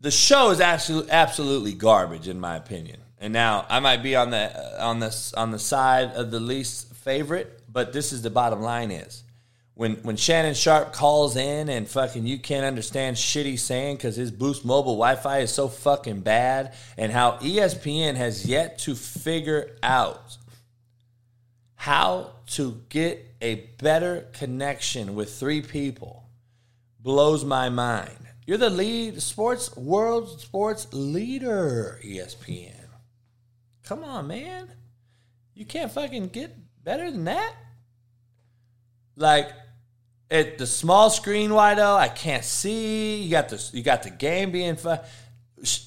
the show is absolutely absolutely garbage in my opinion. And now I might be on the on the on the side of the least favorite, but this is the bottom line is when when Shannon Sharpe calls in and fucking you can't understand shit he's saying because his Boost Mobile Wi-Fi is so fucking bad, and how ESPN has yet to figure out how to get a better connection with three people blows my mind. You're the lead sports world sports leader, ESPN. Come on, man. You can't fucking get better than that. Like at the small screen wide oh, I can't see. You got the you got the game being fun.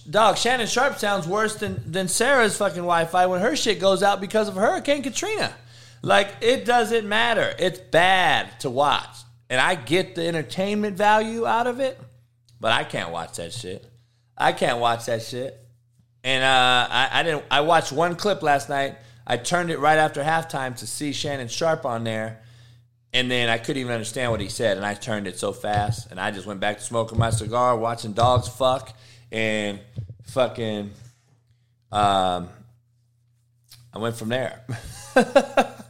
Dog, Shannon Sharpe sounds worse than than Sarah's fucking Wi-Fi when her shit goes out because of Hurricane Katrina. Like it doesn't matter. It's bad to watch, and I get the entertainment value out of it, but I can't watch that shit. I can't watch that shit. And uh, I, I didn't. I watched one clip last night. I turned it right after halftime to see Shannon Sharpe on there, and then I couldn't even understand what he said. And I turned it so fast, and I just went back to smoking my cigar, watching dogs fuck, and fucking. Um, I went from there.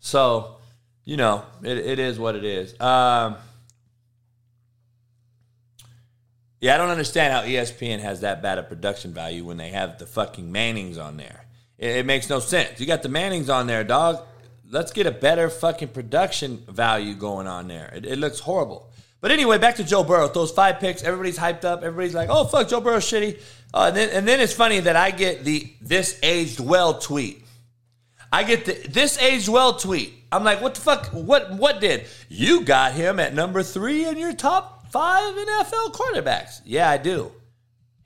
so, you know, it, it is what it is. Um, yeah, I don't understand how ESPN has that bad a production value when they have the fucking Mannings on there. It, it makes no sense. You got the Mannings on there, dog. Let's get a better fucking production value going on there. It, it looks horrible. But anyway, back to Joe Burrow. Those five picks, everybody's hyped up. Everybody's like, "Oh fuck, Joe Burrow's shitty." Uh, and then and then it's funny that I get the "this aged well" tweet. I get the "this aged well" tweet. I'm like, "What the fuck? What what did you got him at number three in your top five NFL quarterbacks?" Yeah, I do.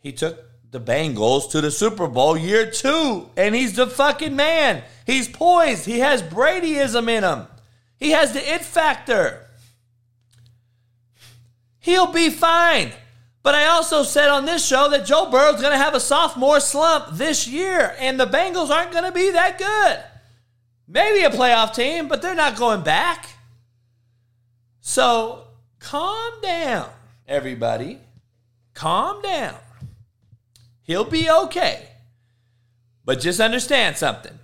He took the Bengals to the Super Bowl year two, and he's the fucking man. He's poised. He has Bradyism in him. He has the it factor. He'll be fine. But I also said on this show that Joe Burrow's going to have a sophomore slump this year, and the Bengals aren't going to be that good. Maybe a playoff team, but they're not going back. So calm down, everybody. Calm down. He'll be okay. But just understand something.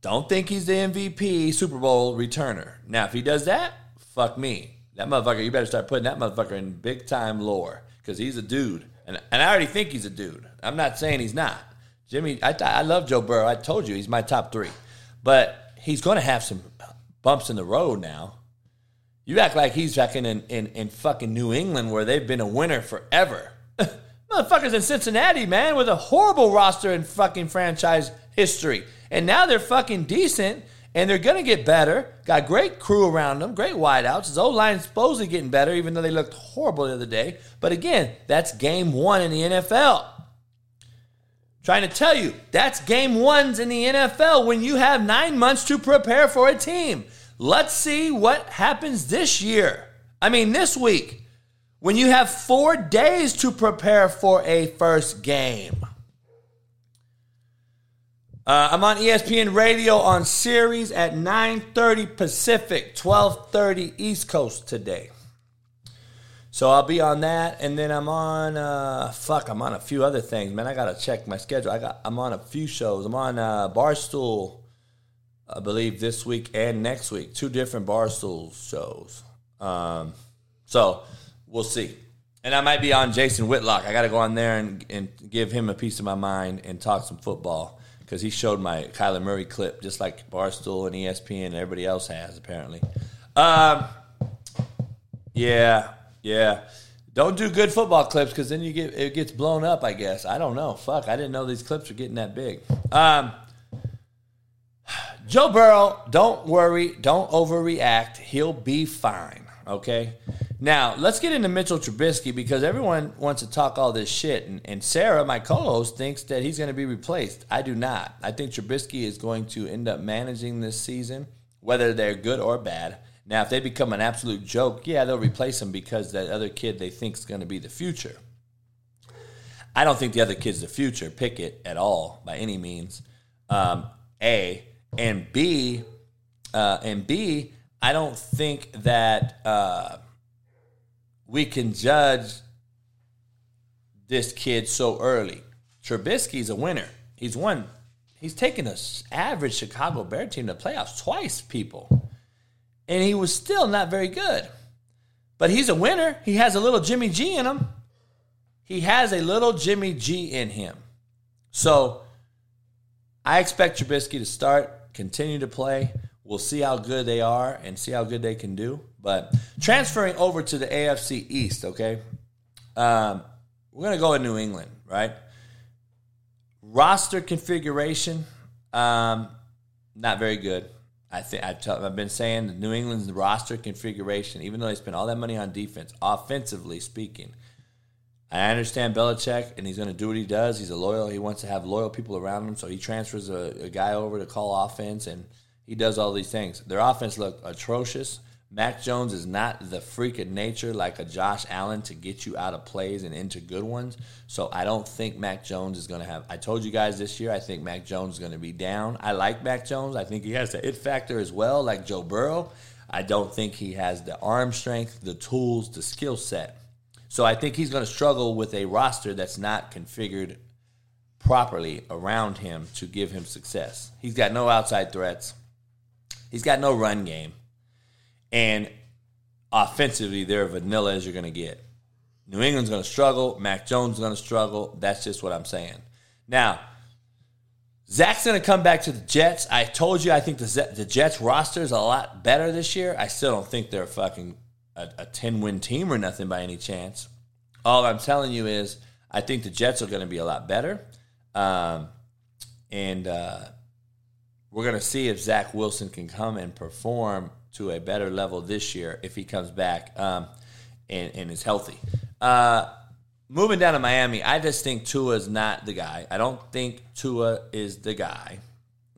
Don't think he's the MVP Super Bowl returner. Now, if he does that, fuck me. That motherfucker, you better start putting that motherfucker in big time lore because he's a dude. And, and I already think he's a dude. I'm not saying he's not. Jimmy, I, I love Joe Burrow. I told you he's my top three. But he's going to have some bumps in the road now. You act like he's fucking in, in, in fucking New England where they've been a winner forever. Motherfuckers in Cincinnati, man, with a horrible roster and fucking franchise history. And now they're fucking decent and they're going to get better. Got great crew around them, great wideouts. His O line's supposedly getting better, even though they looked horrible the other day. But again, that's game one in the NFL. Trying to tell you, that's game ones in the NFL when you have nine months to prepare for a team. Let's see what happens this year. I mean, this week, when you have four days to prepare for a first game. Uh, I'm on ESPN Radio on Sirius at 9:30 Pacific, 12:30 East Coast today. So I'll be on that, and then I'm on. Uh, fuck, I'm on a few other things, man. I gotta check my schedule. I got. I'm on a few shows. I'm on uh, Barstool, I believe this week and next week. Two different Barstool shows. Um, so we'll see. And I might be on Jason Whitlock. I got to go on there and, and give him a piece of my mind and talk some football because he showed my Kyler Murray clip just like Barstool and ESPN and everybody else has apparently. Um, yeah, yeah. Don't do good football clips because then you get it gets blown up. I guess I don't know. Fuck, I didn't know these clips were getting that big. Um, Joe Burrow, don't worry, don't overreact. He'll be fine. Okay. Now, let's get into Mitchell Trubisky because everyone wants to talk all this shit. And, and Sarah, my co host, thinks that he's going to be replaced. I do not. I think Trubisky is going to end up managing this season, whether they're good or bad. Now, if they become an absolute joke, yeah, they'll replace him because that other kid they think is going to be the future. I don't think the other kid's the future, Pickett, at all, by any means. Um, a. And B, uh, and B, I don't think that. Uh, we can judge this kid so early. Trubisky's a winner. He's won. He's taken a average Chicago Bear team to playoffs twice, people, and he was still not very good. But he's a winner. He has a little Jimmy G in him. He has a little Jimmy G in him. So I expect Trubisky to start, continue to play. We'll see how good they are and see how good they can do. But transferring over to the AFC East, okay? Um, we're going to go in New England, right? Roster configuration, um, not very good. I think I've, t- I've been saying New England's roster configuration, even though they spent all that money on defense, offensively speaking, I understand Belichick, and he's going to do what he does. He's a loyal. He wants to have loyal people around him, so he transfers a, a guy over to call offense, and he does all these things. Their offense looked atrocious. Mac Jones is not the freak of nature like a Josh Allen to get you out of plays and into good ones. So I don't think Mac Jones is going to have. I told you guys this year, I think Mac Jones is going to be down. I like Mac Jones. I think he has the it factor as well, like Joe Burrow. I don't think he has the arm strength, the tools, the skill set. So I think he's going to struggle with a roster that's not configured properly around him to give him success. He's got no outside threats. He's got no run game. And offensively, they're vanilla as you're going to get. New England's going to struggle. Mac Jones is going to struggle. That's just what I'm saying. Now, Zach's going to come back to the Jets. I told you I think the, the Jets roster is a lot better this year. I still don't think they're fucking a, a 10 win team or nothing by any chance. All I'm telling you is I think the Jets are going to be a lot better. Um, and uh, we're going to see if Zach Wilson can come and perform to a better level this year if he comes back um, and, and is healthy. Uh, moving down to Miami, I just think Tua is not the guy. I don't think Tua is the guy.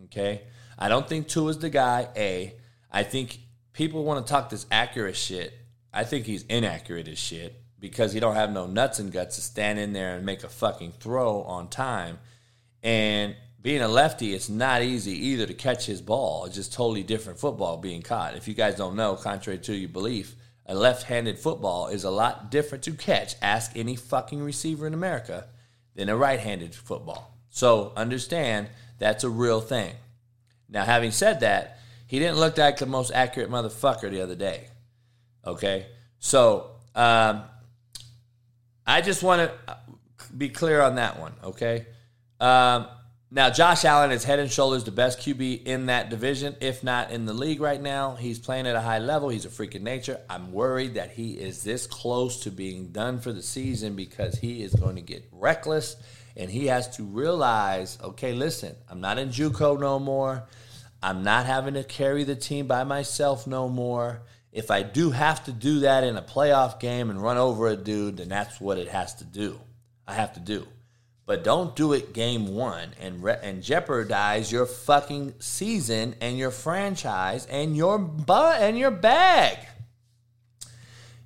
Okay, I don't think Tua is the guy. A, I think people want to talk this accurate shit. I think he's inaccurate as shit because he don't have no nuts and guts to stand in there and make a fucking throw on time. And being a lefty, it's not easy either to catch his ball. It's just totally different football being caught. If you guys don't know, contrary to your belief, a left-handed football is a lot different to catch. Ask any fucking receiver in America than a right-handed football. So understand that's a real thing. Now, having said that, he didn't look like the most accurate motherfucker the other day. Okay, so um, I just want to be clear on that one. Okay. Um, now, Josh Allen is head and shoulders the best QB in that division, if not in the league right now. He's playing at a high level. He's a freak of nature. I'm worried that he is this close to being done for the season because he is going to get reckless and he has to realize okay, listen, I'm not in Juco no more. I'm not having to carry the team by myself no more. If I do have to do that in a playoff game and run over a dude, then that's what it has to do. I have to do but don't do it game one and re- and jeopardize your fucking season and your franchise and your butt and your bag,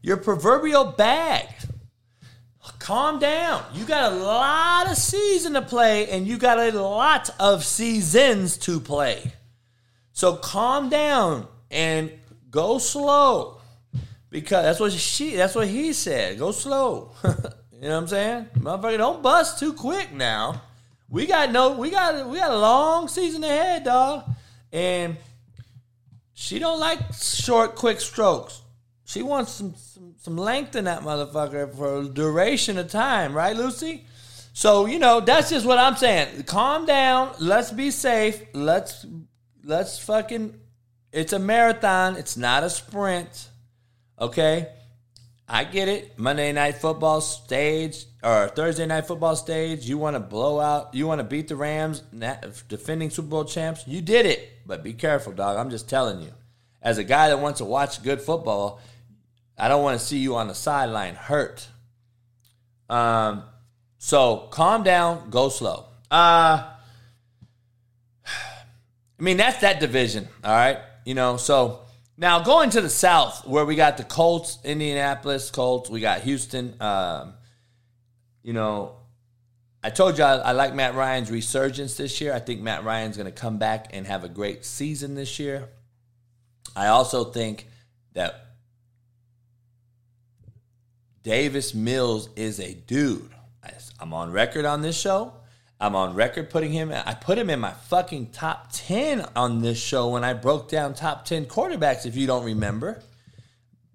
your proverbial bag. Calm down. You got a lot of season to play, and you got a lot of seasons to play. So calm down and go slow, because that's what she. That's what he said. Go slow. You know what I'm saying? Motherfucker, don't bust too quick now. We got no, we got we got a long season ahead, dog. And she don't like short, quick strokes. She wants some some, some length in that motherfucker for duration of time, right, Lucy? So you know that's just what I'm saying. Calm down. Let's be safe. Let's let's fucking. It's a marathon. It's not a sprint. Okay. I get it. Monday night football stage or Thursday night football stage. You want to blow out. You want to beat the Rams, defending Super Bowl champs. You did it, but be careful, dog. I'm just telling you. As a guy that wants to watch good football, I don't want to see you on the sideline hurt. Um, so calm down, go slow. Uh, I mean, that's that division, all right? You know, so now going to the South, where we got the Colts, Indianapolis Colts, we got Houston. Um, you know, I told you I, I like Matt Ryan's resurgence this year. I think Matt Ryan's going to come back and have a great season this year. I also think that Davis Mills is a dude. I- I'm on record on this show. I'm on record putting him. I put him in my fucking top ten on this show when I broke down top ten quarterbacks. If you don't remember,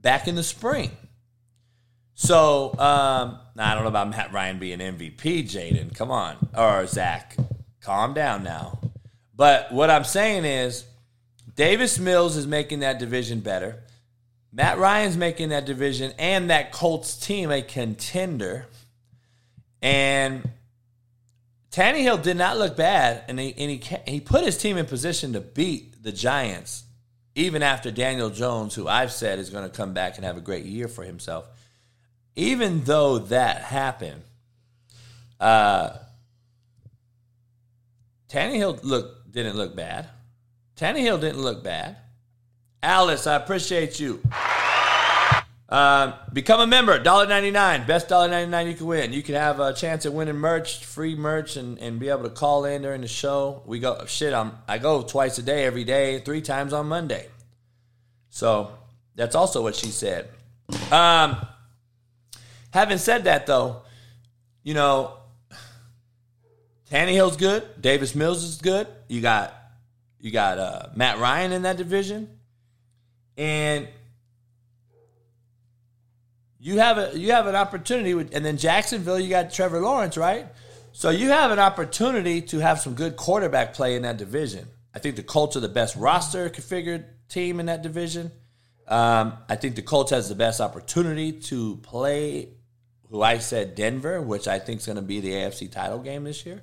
back in the spring. So um, I don't know about Matt Ryan being MVP. Jaden, come on, or Zach, calm down now. But what I'm saying is, Davis Mills is making that division better. Matt Ryan's making that division and that Colts team a contender. And Tannehill did not look bad, and he and he he put his team in position to beat the Giants, even after Daniel Jones, who I've said is going to come back and have a great year for himself. Even though that happened, uh, Tannehill look didn't look bad. Tannehill didn't look bad. Alice, I appreciate you. Um, become a member, $1.99. Best $1.99 you can win. You can have a chance at winning merch, free merch, and, and be able to call in during the show. We go, shit, I'm, I go twice a day, every day, three times on Monday. So that's also what she said. Um, having said that, though, you know, Tannehill's good. Davis Mills is good. You got you got uh, Matt Ryan in that division, and you have a you have an opportunity with, and then Jacksonville, you got Trevor Lawrence, right? So you have an opportunity to have some good quarterback play in that division. I think the Colts are the best roster configured team in that division. Um, I think the Colts has the best opportunity to play who I said Denver, which I think is going to be the AFC title game this year.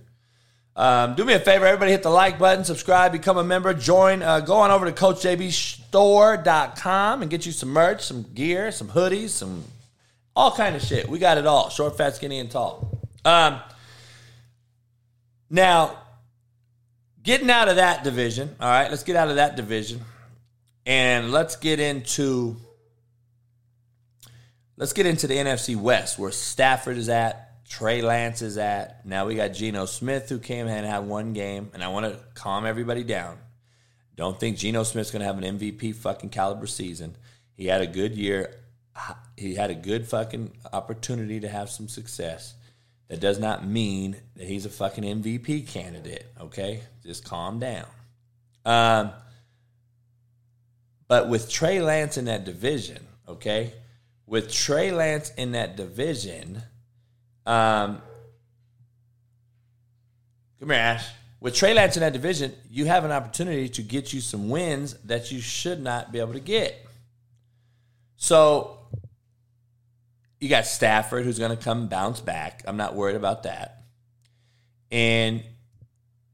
Um, do me a favor, everybody hit the like button, subscribe, become a member, join, uh, go on over to CoachJBStore.com and get you some merch, some gear, some hoodies, some all kind of shit. We got it all. Short, fat, skinny, and tall. Um, now, getting out of that division, all right, let's get out of that division and let's get into let's get into the NFC West where Stafford is at, Trey Lance is at. Now we got Geno Smith who came in and had one game, and I want to calm everybody down. Don't think Geno Smith's going to have an MVP fucking caliber season. He had a good year. He had a good fucking opportunity to have some success. That does not mean that he's a fucking MVP candidate, okay? Just calm down. Um, but with Trey Lance in that division, okay? With Trey Lance in that division, um, come here, Ash. With Trey Lance in that division, you have an opportunity to get you some wins that you should not be able to get. So you got Stafford who's going to come bounce back. I'm not worried about that. And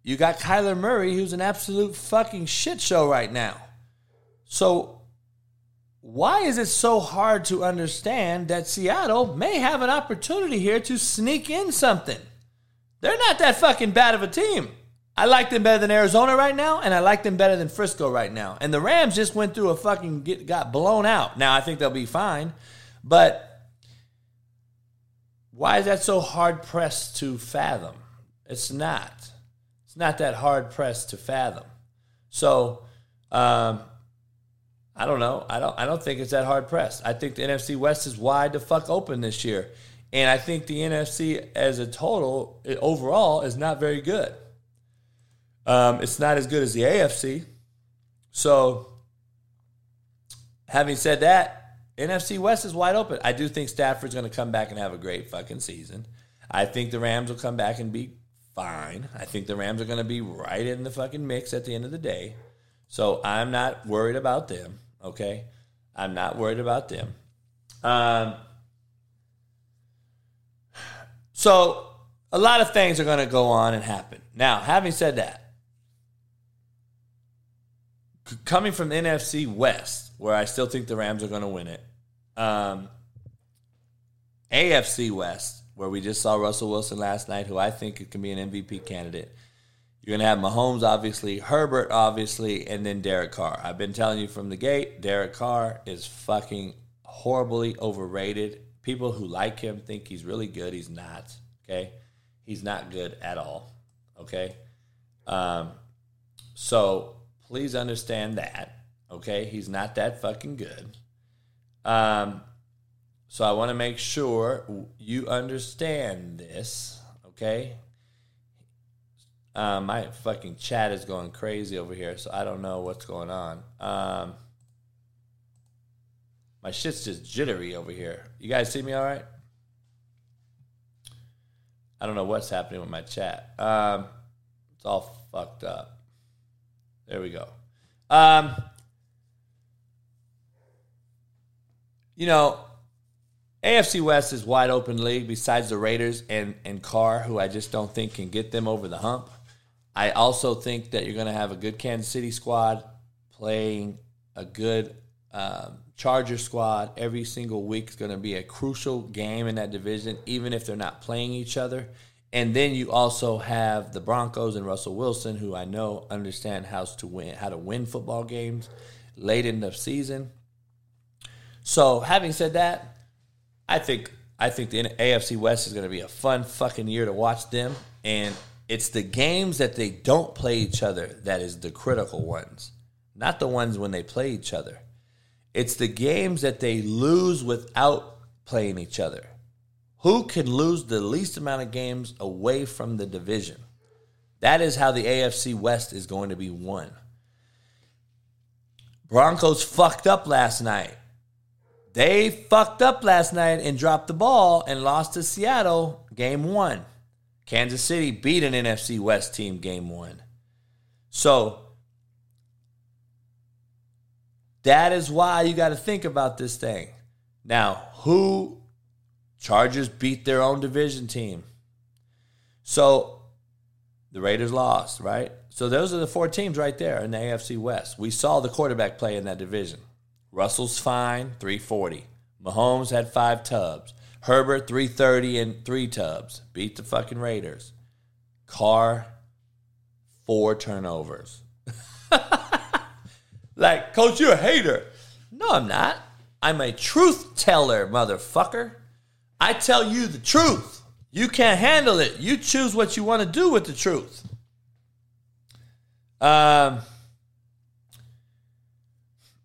you got Kyler Murray who's an absolute fucking shit show right now. So why is it so hard to understand that Seattle may have an opportunity here to sneak in something? They're not that fucking bad of a team. I like them better than Arizona right now, and I like them better than Frisco right now. And the Rams just went through a fucking get, got blown out. Now I think they'll be fine, but why is that so hard pressed to fathom? It's not. It's not that hard pressed to fathom. So, um, I don't know. I don't. I don't think it's that hard pressed. I think the NFC West is wide the fuck open this year, and I think the NFC as a total overall is not very good. Um, it's not as good as the AFC. So, having said that, NFC West is wide open. I do think Stafford's going to come back and have a great fucking season. I think the Rams will come back and be fine. I think the Rams are going to be right in the fucking mix at the end of the day. So I'm not worried about them. Okay, I'm not worried about them. Um, so a lot of things are going to go on and happen. Now, having said that, coming from the NFC West, where I still think the Rams are going to win it, Um, AFC West, where we just saw Russell Wilson last night, who I think can be an MVP candidate. You're going to have Mahomes, obviously, Herbert, obviously, and then Derek Carr. I've been telling you from the gate, Derek Carr is fucking horribly overrated. People who like him think he's really good. He's not. Okay, he's not good at all. Okay, um, so please understand that. Okay, he's not that fucking good. Um, so I want to make sure you understand this. Okay. Um, my fucking chat is going crazy over here, so I don't know what's going on. Um, my shit's just jittery over here. You guys see me all right? I don't know what's happening with my chat. Um, it's all fucked up. There we go. Um, you know, AFC West is wide open league besides the Raiders and, and Carr, who I just don't think can get them over the hump. I also think that you're going to have a good Kansas City squad playing a good um, Charger squad every single week. is going to be a crucial game in that division, even if they're not playing each other. And then you also have the Broncos and Russell Wilson, who I know understand how to win, how to win football games late in the season. So, having said that, I think I think the AFC West is going to be a fun fucking year to watch them, and it's the games that they don't play each other that is the critical ones, not the ones when they play each other. It's the games that they lose without playing each other. Who can lose the least amount of games away from the division? That is how the AFC West is going to be won. Broncos fucked up last night. They fucked up last night and dropped the ball and lost to Seattle game one. Kansas City beat an NFC West team game one. So that is why you got to think about this thing. Now, who Chargers beat their own division team. So the Raiders lost, right? So those are the four teams right there in the AFC West. We saw the quarterback play in that division. Russell's fine, 340. Mahomes had five tubs. Herbert, 330 and three tubs. Beat the fucking Raiders. Carr, four turnovers. like, coach, you're a hater. No, I'm not. I'm a truth teller, motherfucker. I tell you the truth. You can't handle it. You choose what you want to do with the truth. Um,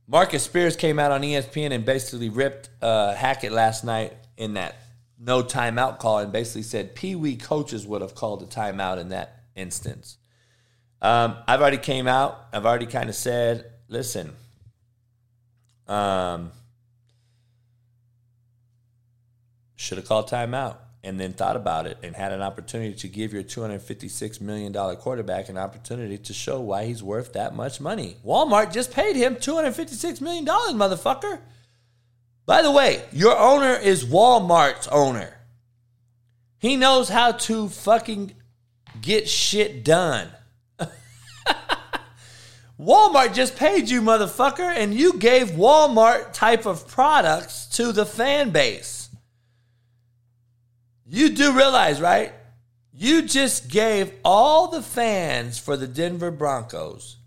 Marcus Spears came out on ESPN and basically ripped uh, Hackett last night in that no timeout call and basically said Pee Wee coaches would have called a timeout in that instance. Um, I've already came out. I've already kind of said, listen, um, should have called timeout and then thought about it and had an opportunity to give your $256 million quarterback an opportunity to show why he's worth that much money. Walmart just paid him $256 million, motherfucker. By the way, your owner is Walmart's owner. He knows how to fucking get shit done. Walmart just paid you, motherfucker, and you gave Walmart type of products to the fan base. You do realize, right? You just gave all the fans for the Denver Broncos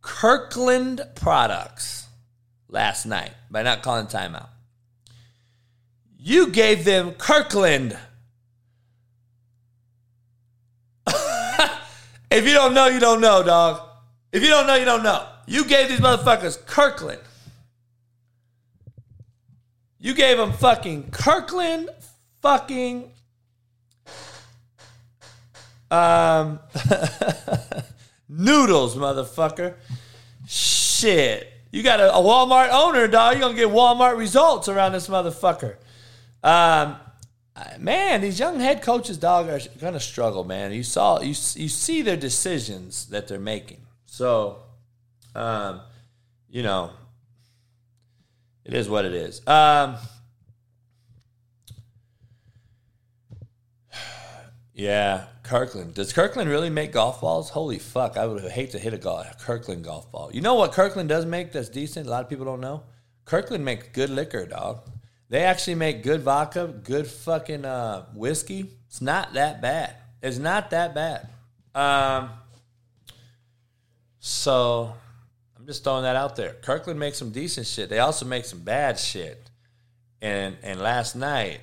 Kirkland products last night by not calling timeout. You gave them Kirkland. if you don't know, you don't know, dog. If you don't know, you don't know. You gave these motherfuckers Kirkland. You gave them fucking Kirkland fucking um, noodles, motherfucker. Shit. You got a, a, Walmart owner, dog. You're going to get Walmart results around this motherfucker. Um, man, these young head coaches, dog, are going to struggle, man. You saw, you, you see their decisions that they're making. So, um, you know, it is what it is. Um, yeah, Kirkland. Does Kirkland really make golf balls? Holy fuck! I would hate to hit a Kirkland golf ball. You know what Kirkland does make that's decent? A lot of people don't know. Kirkland makes good liquor, dog. They actually make good vodka, good fucking uh, whiskey. It's not that bad. It's not that bad. Um, so I'm just throwing that out there. Kirkland makes some decent shit. They also make some bad shit. And and last night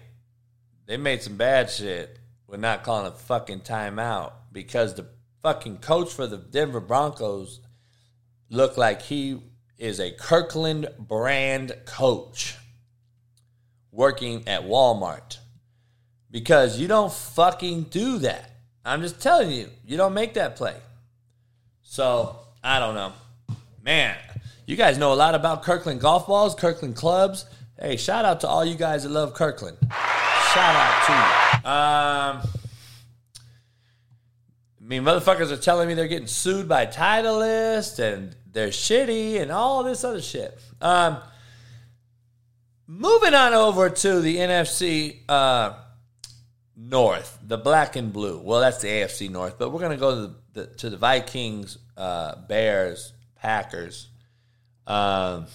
they made some bad shit with not calling a fucking timeout because the fucking coach for the Denver Broncos looked like he is a Kirkland brand coach working at Walmart. Because you don't fucking do that. I'm just telling you, you don't make that play. So, I don't know. Man, you guys know a lot about Kirkland golf balls, Kirkland clubs. Hey, shout out to all you guys that love Kirkland. Shout out to. Um, I mean, motherfuckers are telling me they're getting sued by Titleist and they're shitty and all this other shit. Um, moving on over to the NFC uh, North, the black and blue. Well, that's the AFC North, but we're going to go to the, to the Vikings, uh, Bears, Packers, um,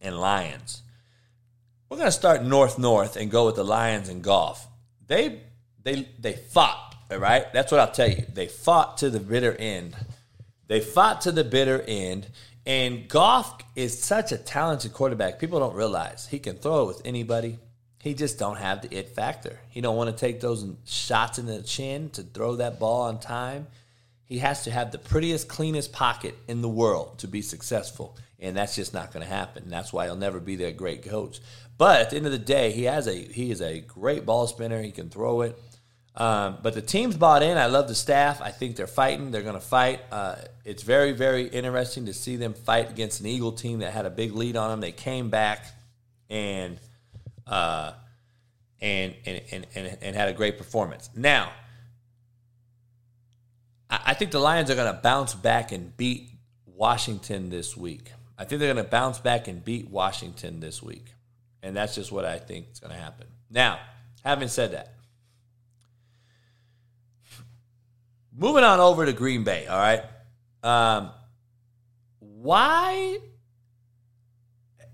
and Lions. We're going to start North North and go with the Lions and Goff. They they they fought, all right? That's what I'll tell you. They fought to the bitter end. They fought to the bitter end. And Goff is such a talented quarterback. People don't realize he can throw it with anybody. He just don't have the it factor. He don't want to take those shots in the chin to throw that ball on time. He has to have the prettiest, cleanest pocket in the world to be successful, and that's just not going to happen. That's why he'll never be their great coach. But at the end of the day, he has a he is a great ball spinner. He can throw it. Um, but the team's bought in. I love the staff. I think they're fighting. They're going to fight. Uh, it's very, very interesting to see them fight against an Eagle team that had a big lead on them. They came back and uh, and, and, and, and, and had a great performance. Now, I, I think the Lions are going to bounce back and beat Washington this week. I think they're going to bounce back and beat Washington this week. And that's just what I think is going to happen. Now, having said that, moving on over to Green Bay, all right? Um, why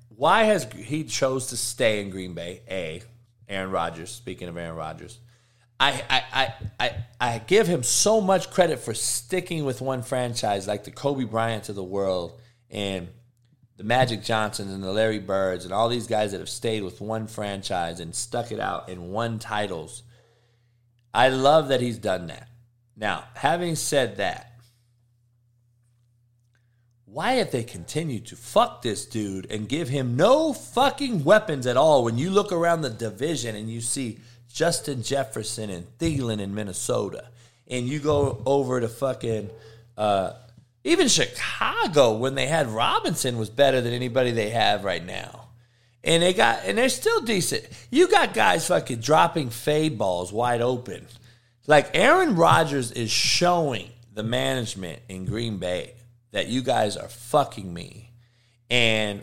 why has he chose to stay in Green Bay? A, Aaron Rodgers. Speaking of Aaron Rodgers, I I, I I I give him so much credit for sticking with one franchise, like the Kobe Bryant of the world and the Magic Johnsons and the Larry Birds and all these guys that have stayed with one franchise and stuck it out and won titles. I love that he's done that. Now, having said that, why have they continued to fuck this dude and give him no fucking weapons at all when you look around the division and you see Justin Jefferson and Thielen in Minnesota and you go over to fucking uh, even Chicago when they had Robinson was better than anybody they have right now. And they got and they're still decent. You got guys fucking dropping fade balls wide open. Like Aaron Rodgers is showing the management in Green Bay that you guys are fucking me. And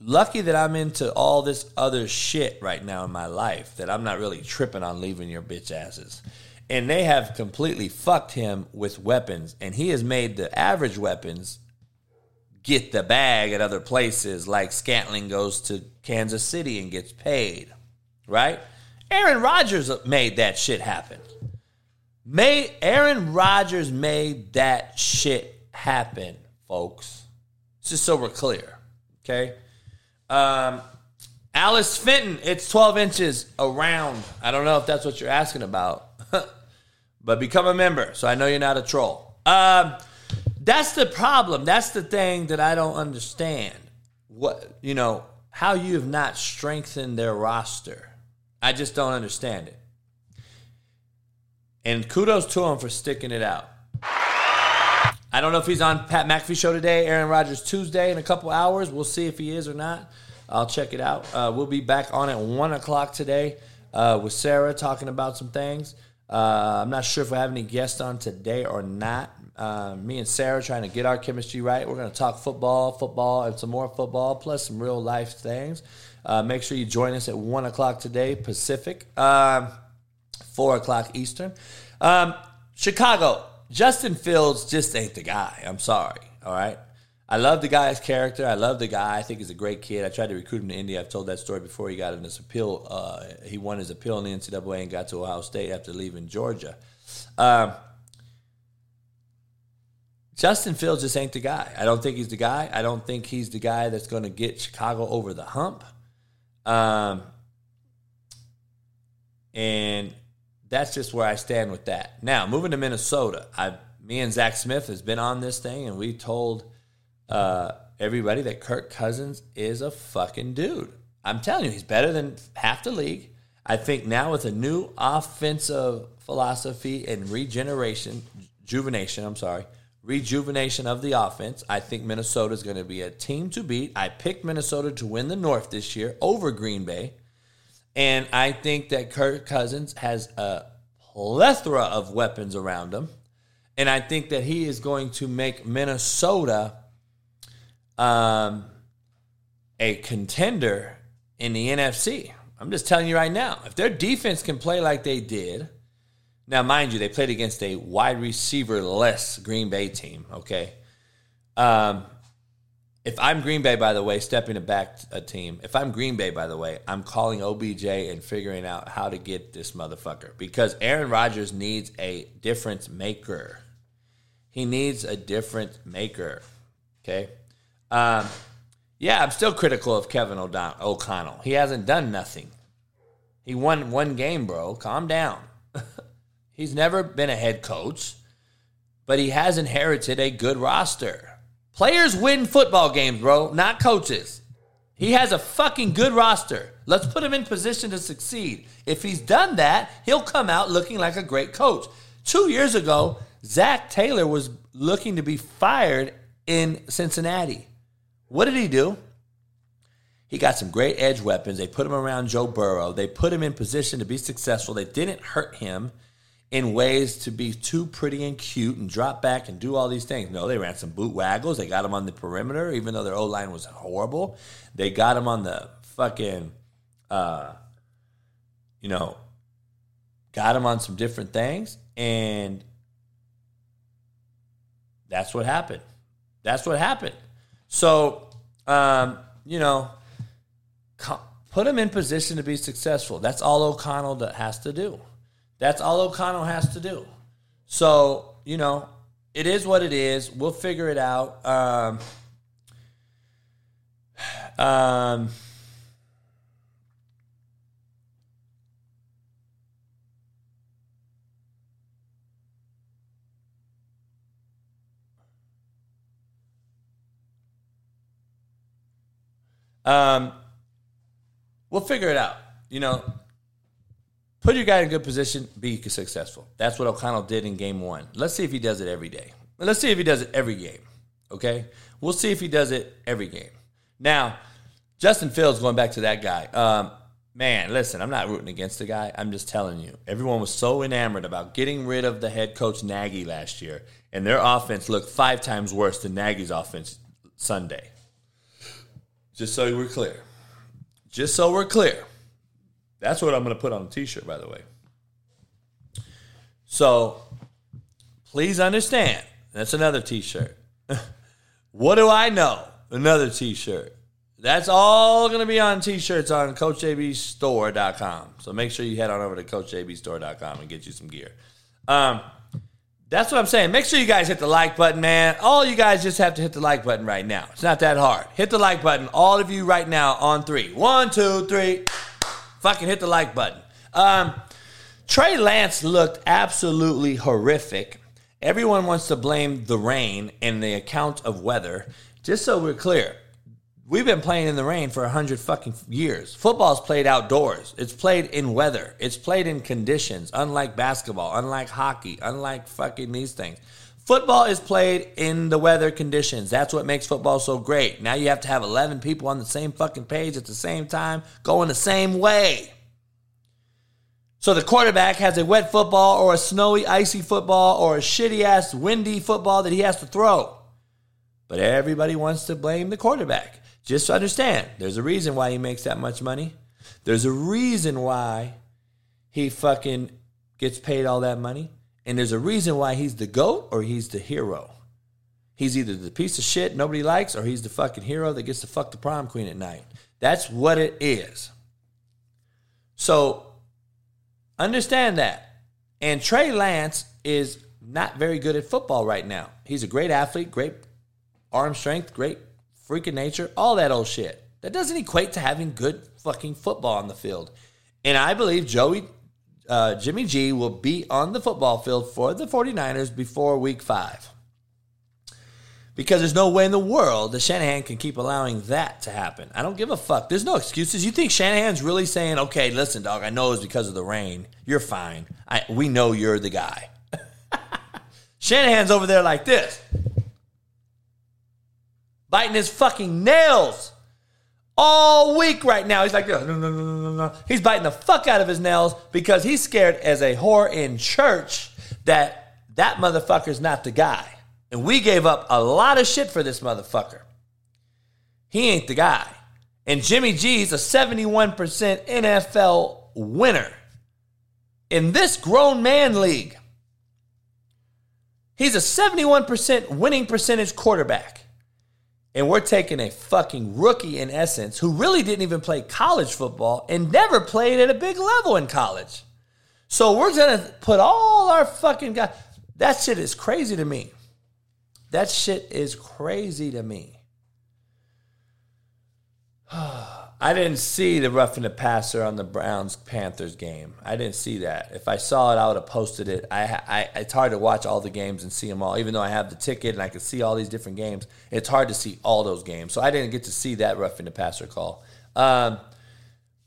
lucky that I'm into all this other shit right now in my life that I'm not really tripping on leaving your bitch asses. And they have completely fucked him with weapons, and he has made the average weapons get the bag at other places, like Scantling goes to Kansas City and gets paid, right? Aaron Rodgers made that shit happen. May Aaron Rodgers made that shit happen, folks. it's Just so we're clear, okay? Um, Alice Fenton, it's 12 inches around. I don't know if that's what you're asking about, but become a member so I know you're not a troll. Um, that's the problem. That's the thing that I don't understand. What, you know, how you have not strengthened their roster. I just don't understand it. And kudos to him for sticking it out. I don't know if he's on Pat McAfee show today, Aaron Rodgers Tuesday in a couple hours. We'll see if he is or not. I'll check it out. Uh, we'll be back on at one o'clock today uh, with Sarah talking about some things. Uh, I'm not sure if we have any guests on today or not. Uh, me and Sarah trying to get our chemistry right. We're going to talk football, football, and some more football, plus some real life things. Uh, make sure you join us at 1 o'clock today, Pacific, um, 4 o'clock Eastern. Um, Chicago, Justin Fields just ain't the guy. I'm sorry. All right. I love the guy's character. I love the guy. I think he's a great kid. I tried to recruit him to Indy. I've told that story before. He got in his appeal. Uh, he won his appeal in the NCAA and got to Ohio State after leaving Georgia. Um, Justin Fields just ain't the guy. I don't think he's the guy. I don't think he's the guy that's going to get Chicago over the hump. Um, and that's just where I stand with that. Now, moving to Minnesota, I, me and Zach Smith has been on this thing, and we told uh, everybody that Kirk Cousins is a fucking dude. I'm telling you, he's better than half the league. I think now with a new offensive philosophy and regeneration, rejuvenation, I'm sorry, rejuvenation of the offense, I think Minnesota is going to be a team to beat. I picked Minnesota to win the North this year over Green Bay. And I think that Kirk Cousins has a plethora of weapons around him. And I think that he is going to make Minnesota um, a contender in the NFC. I'm just telling you right now, if their defense can play like they did, now mind you, they played against a wide receiver less Green Bay team. Okay, um, if I'm Green Bay, by the way, stepping back a team. If I'm Green Bay, by the way, I'm calling OBJ and figuring out how to get this motherfucker because Aaron Rodgers needs a difference maker. He needs a difference maker. Okay. Um, yeah, I'm still critical of Kevin O'Don- O'Connell. He hasn't done nothing. He won one game, bro. Calm down. He's never been a head coach, but he has inherited a good roster. Players win football games, bro, not coaches. He has a fucking good roster. Let's put him in position to succeed. If he's done that, he'll come out looking like a great coach. Two years ago, Zac Taylor was looking to be fired in Cincinnati. What did he do? He got some great edge weapons. They put him around Joe Burrow. They put him in position to be successful. They didn't hurt him in ways to be too pretty and cute and drop back and do all these things. No, they ran some boot waggles. They got him on the perimeter, even though their O line was horrible. They got him on the fucking, uh, you know, got him on some different things. And that's what happened. That's what happened. So, um, you know, put him in position to be successful. That's all O'Connell has to do. That's all O'Connell has to do. So, you know, it is what it is. We'll figure it out. Um, um, Um, we'll figure it out. You know, put your guy in a good position, be successful. That's what O'Connell did in game one. Let's see if he does it every day. Let's see if he does it every game. Okay? We'll see if he does it every game. Now, Justin Fields, going back to that guy. Um, man, listen, I'm not rooting against the guy. I'm just telling you. Everyone was so enamored about getting rid of the head coach Nagy last year, and their offense looked five times worse than Nagy's offense Sunday. Just so we're clear. Just so we're clear. That's what I'm going to put on a t shirt, by the way. So please understand. That's another t shirt. what do I know? Another t shirt. That's all going to be on t shirts on CoachJBStore.com. So make sure you head on over to CoachJBStore.com and get you some gear. Um, that's what I'm saying. Make sure you guys hit the like button, man. All you guys just have to hit the like button right now. It's not that hard. Hit the like button, all of you right now on three. One, two, three. Fucking hit the like button. Um, Trey Lance looked absolutely horrific. Everyone wants to blame the rain and the account of weather. Just so we're clear, We've been playing in the rain for a hundred fucking years. Football's played outdoors. It's played in weather. It's played in conditions. Unlike basketball, unlike hockey, unlike fucking these things. Football is played in the weather conditions. That's what makes football so great. Now you have to have 11 people on the same fucking page at the same time, going the same way. So the quarterback has a wet football or a snowy, icy football or a shitty ass, windy football that he has to throw. But everybody wants to blame the quarterback. Just understand, there's a reason why he makes that much money. There's a reason why he fucking gets paid all that money. And there's a reason why he's the GOAT or he's the hero. He's either the piece of shit nobody likes or he's the fucking hero that gets to fuck the prom queen at night. That's what it is. So understand that. And Trey Lance is not very good at football right now. He's a great athlete, great arm strength, great freaking nature, all that old shit. That doesn't equate to having good fucking football on the field. And I believe Joey uh, Jimmy G will be on the football field for the 49ers before week five. Because there's no way in the world that Shanahan can keep allowing that to happen. I don't give a fuck. There's no excuses. You think Shanahan's really saying, okay, listen, dog, I know it's because of the rain. You're fine. I, we know you're the guy. Shanahan's over there like this, biting his fucking nails all week right now. He's like, no, no, no, no, no. He's biting the fuck out of his nails because he's scared as a whore in church that that motherfucker's not the guy. And we gave up a lot of shit for this motherfucker. He ain't the guy. And Jimmy G's a 71% NFL winner in this grown man league. He's a 71% winning percentage quarterback. And we're taking a fucking rookie in essence who really didn't even play college football and never played at a big level in college. So we're going to put all our fucking guys. That shit is crazy to me. That shit is crazy to me. I didn't see the roughing the passer on the Browns Panthers game. I didn't see that. If I saw it, I would have posted it. I, I, it's hard to watch all the games and see them all, even though I have the ticket and I can see all these different games. It's hard to see all those games, so I didn't get to see that roughing the passer call. Um,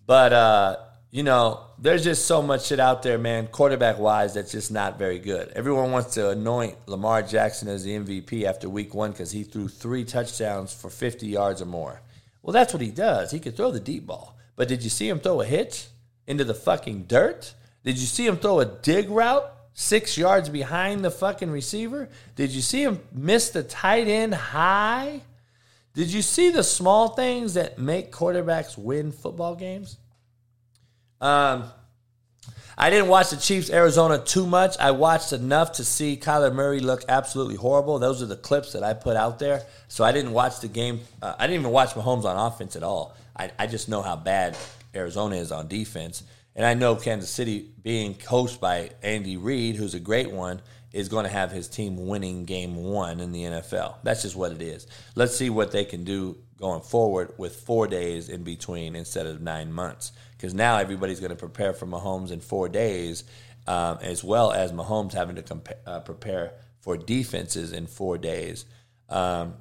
but uh, you know, there's just so much shit out there, man. Quarterback wise, that's just not very good. Everyone wants to anoint Lamar Jackson as the MVP after Week One because he threw three touchdowns for 50 yards or more. Well, that's what he does. He can throw the deep ball. But did you see him throw a hitch into the fucking dirt? Did you see him throw a dig route six yards behind the fucking receiver? Did you see him miss the tight end high? Did you see the small things that make quarterbacks win football games? Um, I didn't watch the Chiefs Arizona too much. I watched enough to see Kyler Murray look absolutely horrible. Those are the clips that I put out there. So I didn't watch the game. Uh, I didn't even watch Mahomes on offense at all. I, I just know how bad Arizona is on defense. And I know Kansas City, being coached by Andy Reid, who's a great one, is going to have his team winning game one in the NFL. That's just what it is. Let's see what they can do going forward with four days in between instead of nine months because now everybody's going to prepare for Mahomes in four days, um, as well as Mahomes having to compa- uh, prepare for defenses in four days, um,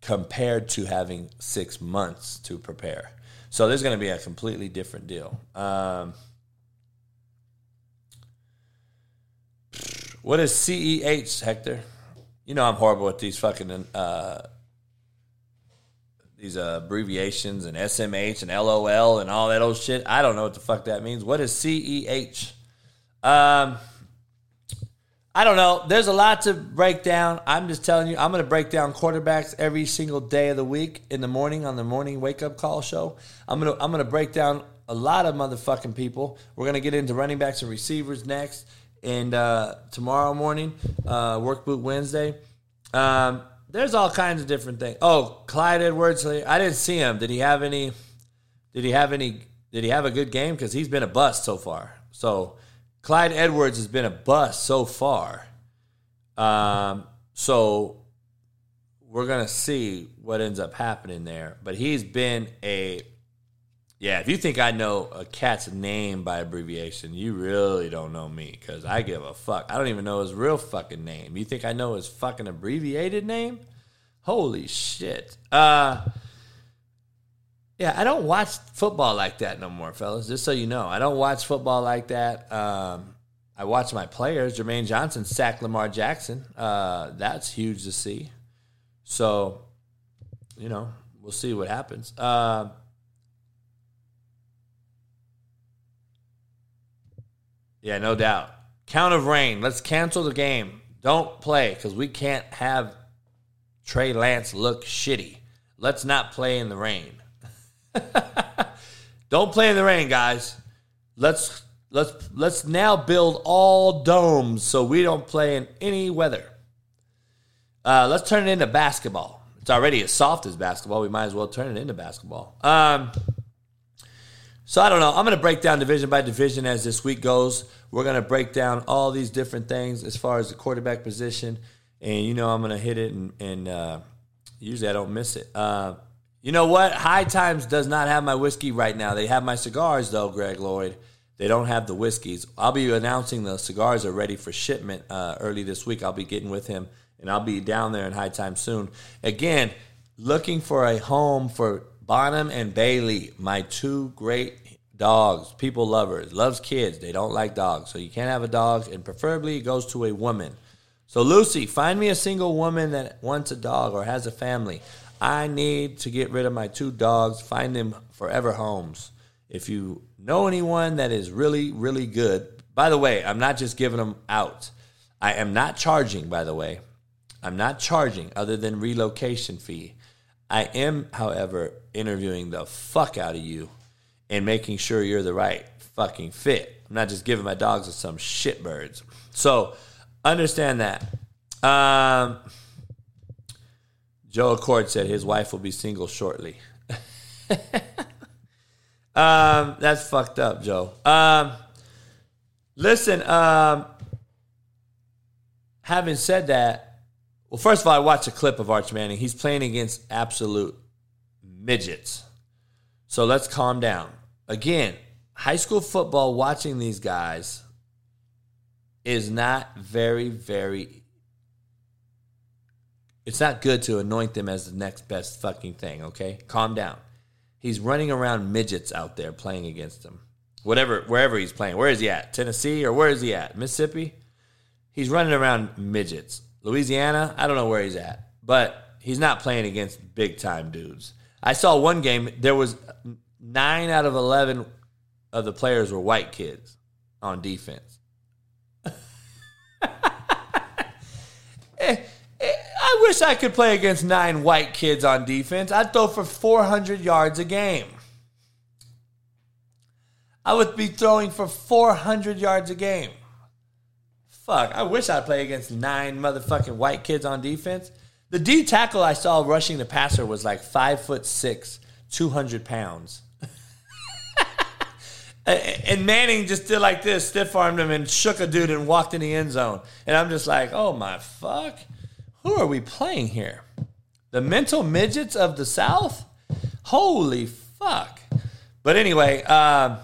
compared to having six months to prepare. So there's going to be a completely different deal. Um, what is CEH, Hector? You know I'm horrible with these fucking uh, these uh, abbreviations and SMH and LOL and all that old shit. I don't know what the fuck that means. What is CEH? Um, I don't know. There's a lot to break down. I'm just telling you, I'm going to break down quarterbacks every single day of the week in the morning on the morning wake up call show. I'm going to I'm going to break down a lot of motherfucking people. We're going to get into running backs and receivers next, and uh, tomorrow morning, uh, Work Boot Wednesday. Um, there's all kinds of different things. Oh, Clyde Edwards, I didn't see him. Did he have any? Did he have any? Did he have a good game? Because he's been a bust so far. So Clyde Edwards has been a bust so far. Um, so we're gonna see what ends up happening there. But he's been a yeah. If you think I know a cat's name by abbreviation, you really don't know me because I give a fuck. I don't even know his real fucking name. You think I know his fucking abbreviated name? Holy shit. Uh yeah, I don't watch football like that no more, fellas. Just so you know, I don't watch football like that. Um, I watch my players. Jermaine Johnson sacked Lamar Jackson. Uh, that's huge to see. So, you know, we'll see what happens. Uh, yeah, no doubt. Count of rain. Let's cancel the game. Don't play because we can't have Trey Lance look shitty. Let's not play in the rain. Don't play in the rain, guys. Let's let's let's now build all domes so we don't play in any weather. Uh, let's turn it into basketball. It's already as soft as basketball. We might as well turn it into basketball. Um, so I don't know. I'm going to break down division by division as this week goes. We're going to break down all these different things as far as the quarterback position, and you know I'm going to hit it, and, and uh, usually I don't miss it. Uh, you know what? High Times does not have my whiskey right now. They have my cigars though, Greg Lloyd. They don't have the whiskeys. I'll be announcing the cigars are ready for shipment uh, early this week. I'll be getting with him, and I'll be down there in High Times soon. Again, looking for a home for Bonham and Bailey, my two great dogs, people lovers, loves kids. They don't like dogs. So you can't have a dog, and preferably it goes to a woman. So, Lucy, find me a single woman that wants a dog or has a family. I need to get rid of my two dogs, find them forever homes. If you know anyone that is really, really good, by the way, I'm not just giving them out. I am not charging, by the way. I'm not charging other than relocation fee. I am, however, interviewing the fuck out of you and making sure you're the right fucking fit. I'm not just giving my dogs to some shitbirds. So understand that. Um, Joe Accord said his wife will be single shortly. um, that's fucked up, Joe. Um, listen, um, having said that, well, first of all, I watched a clip of Arch Manning. He's playing against absolute midgets. So let's calm down. Again, high school football, watching these guys is not very, very. It's not good to anoint them as the next best fucking thing, okay? Calm down. He's running around midgets out there playing against them. Whatever, wherever he's playing. Where is he at? Tennessee or where is he at? Mississippi? He's running around midgets. Louisiana? I don't know where he's at. But he's not playing against big time dudes. I saw one game, there was nine out of 11 of the players were white kids on defense. Eh, eh, I wish I could play against nine white kids on defense. I'd throw for 400 yards a game. I would be throwing for 400 yards a game. Fuck, I wish I'd play against nine motherfucking white kids on defense. The D tackle I saw rushing the passer was like five foot six, 200 pounds. And Manning just did like this, stiff armed him and shook a dude and walked in the end zone. And I'm just like, oh my fuck. Who are we playing here? The mental midgets of the South? Holy fuck. But anyway, uh,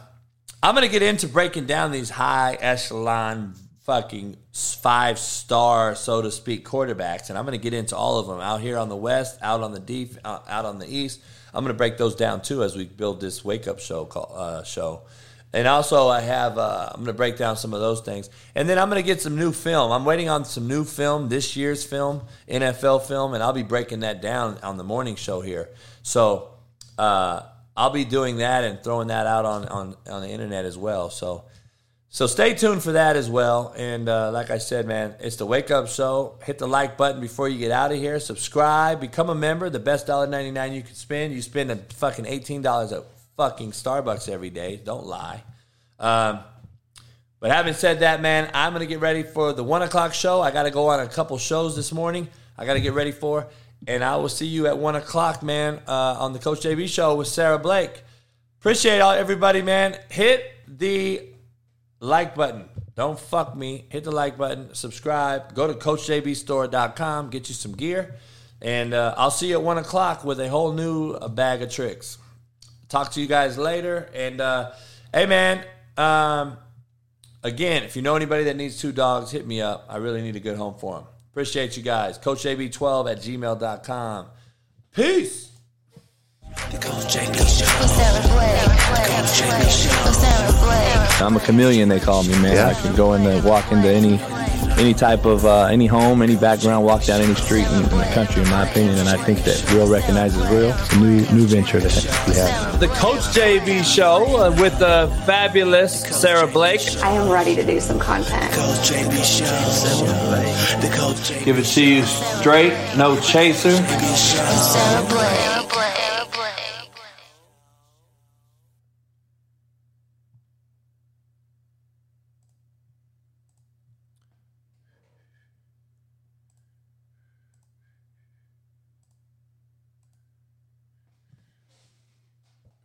I'm going to get into breaking down these high echelon fucking five star, so to speak, quarterbacks. And I'm going to get into all of them out here on the West, out on the deep, uh, out on the East. I'm going to break those down too as we build this wake up show call, uh, show. And also, I have uh, I'm going to break down some of those things, and then I'm going to get some new film. I'm waiting on some new film, this year's film, NFL film, and I'll be breaking that down on the morning show here. So uh, I'll be doing that and throwing that out on, on on the internet as well. So so stay tuned for that as well. And uh, like I said, man, it's the wake up show. Hit the like button before you get out of here. Subscribe, become a member. The best dollar ninety nine you can spend. You spend a fucking eighteen dollars at fucking Starbucks every day. Don't lie. Um, but having said that, man, I'm gonna get ready for the one o'clock show. I got to go on a couple shows this morning. I got to get ready for, and I will see you at one o'clock, man, uh, on the Coach JB show with Sarah Blake. Appreciate all everybody, man. Hit the like button. Don't fuck me. Hit the like button. Subscribe. Go to CoachJBStore.com. Get you some gear. And uh, I'll see you at 1 o'clock with a whole new bag of tricks. Talk to you guys later. And uh, hey, man, um, again, if you know anybody that needs two dogs, hit me up. I really need a good home for them. Appreciate you guys. CoachJB12 at gmail.com. Peace. The Coach JB Show. Coach JB Show. I'm a chameleon, they call me, man. Yeah. I can go in and walk into any any type of uh, any home, any background, walk down any street in, in the country, in my opinion. And I think that real recognizes real. It's a new new venture that we have. The Coach JB show uh, with the fabulous Sarah Blake. I am ready to do some content. Coach JB Show. The Coach JB Give it to you straight, no chaser. Show.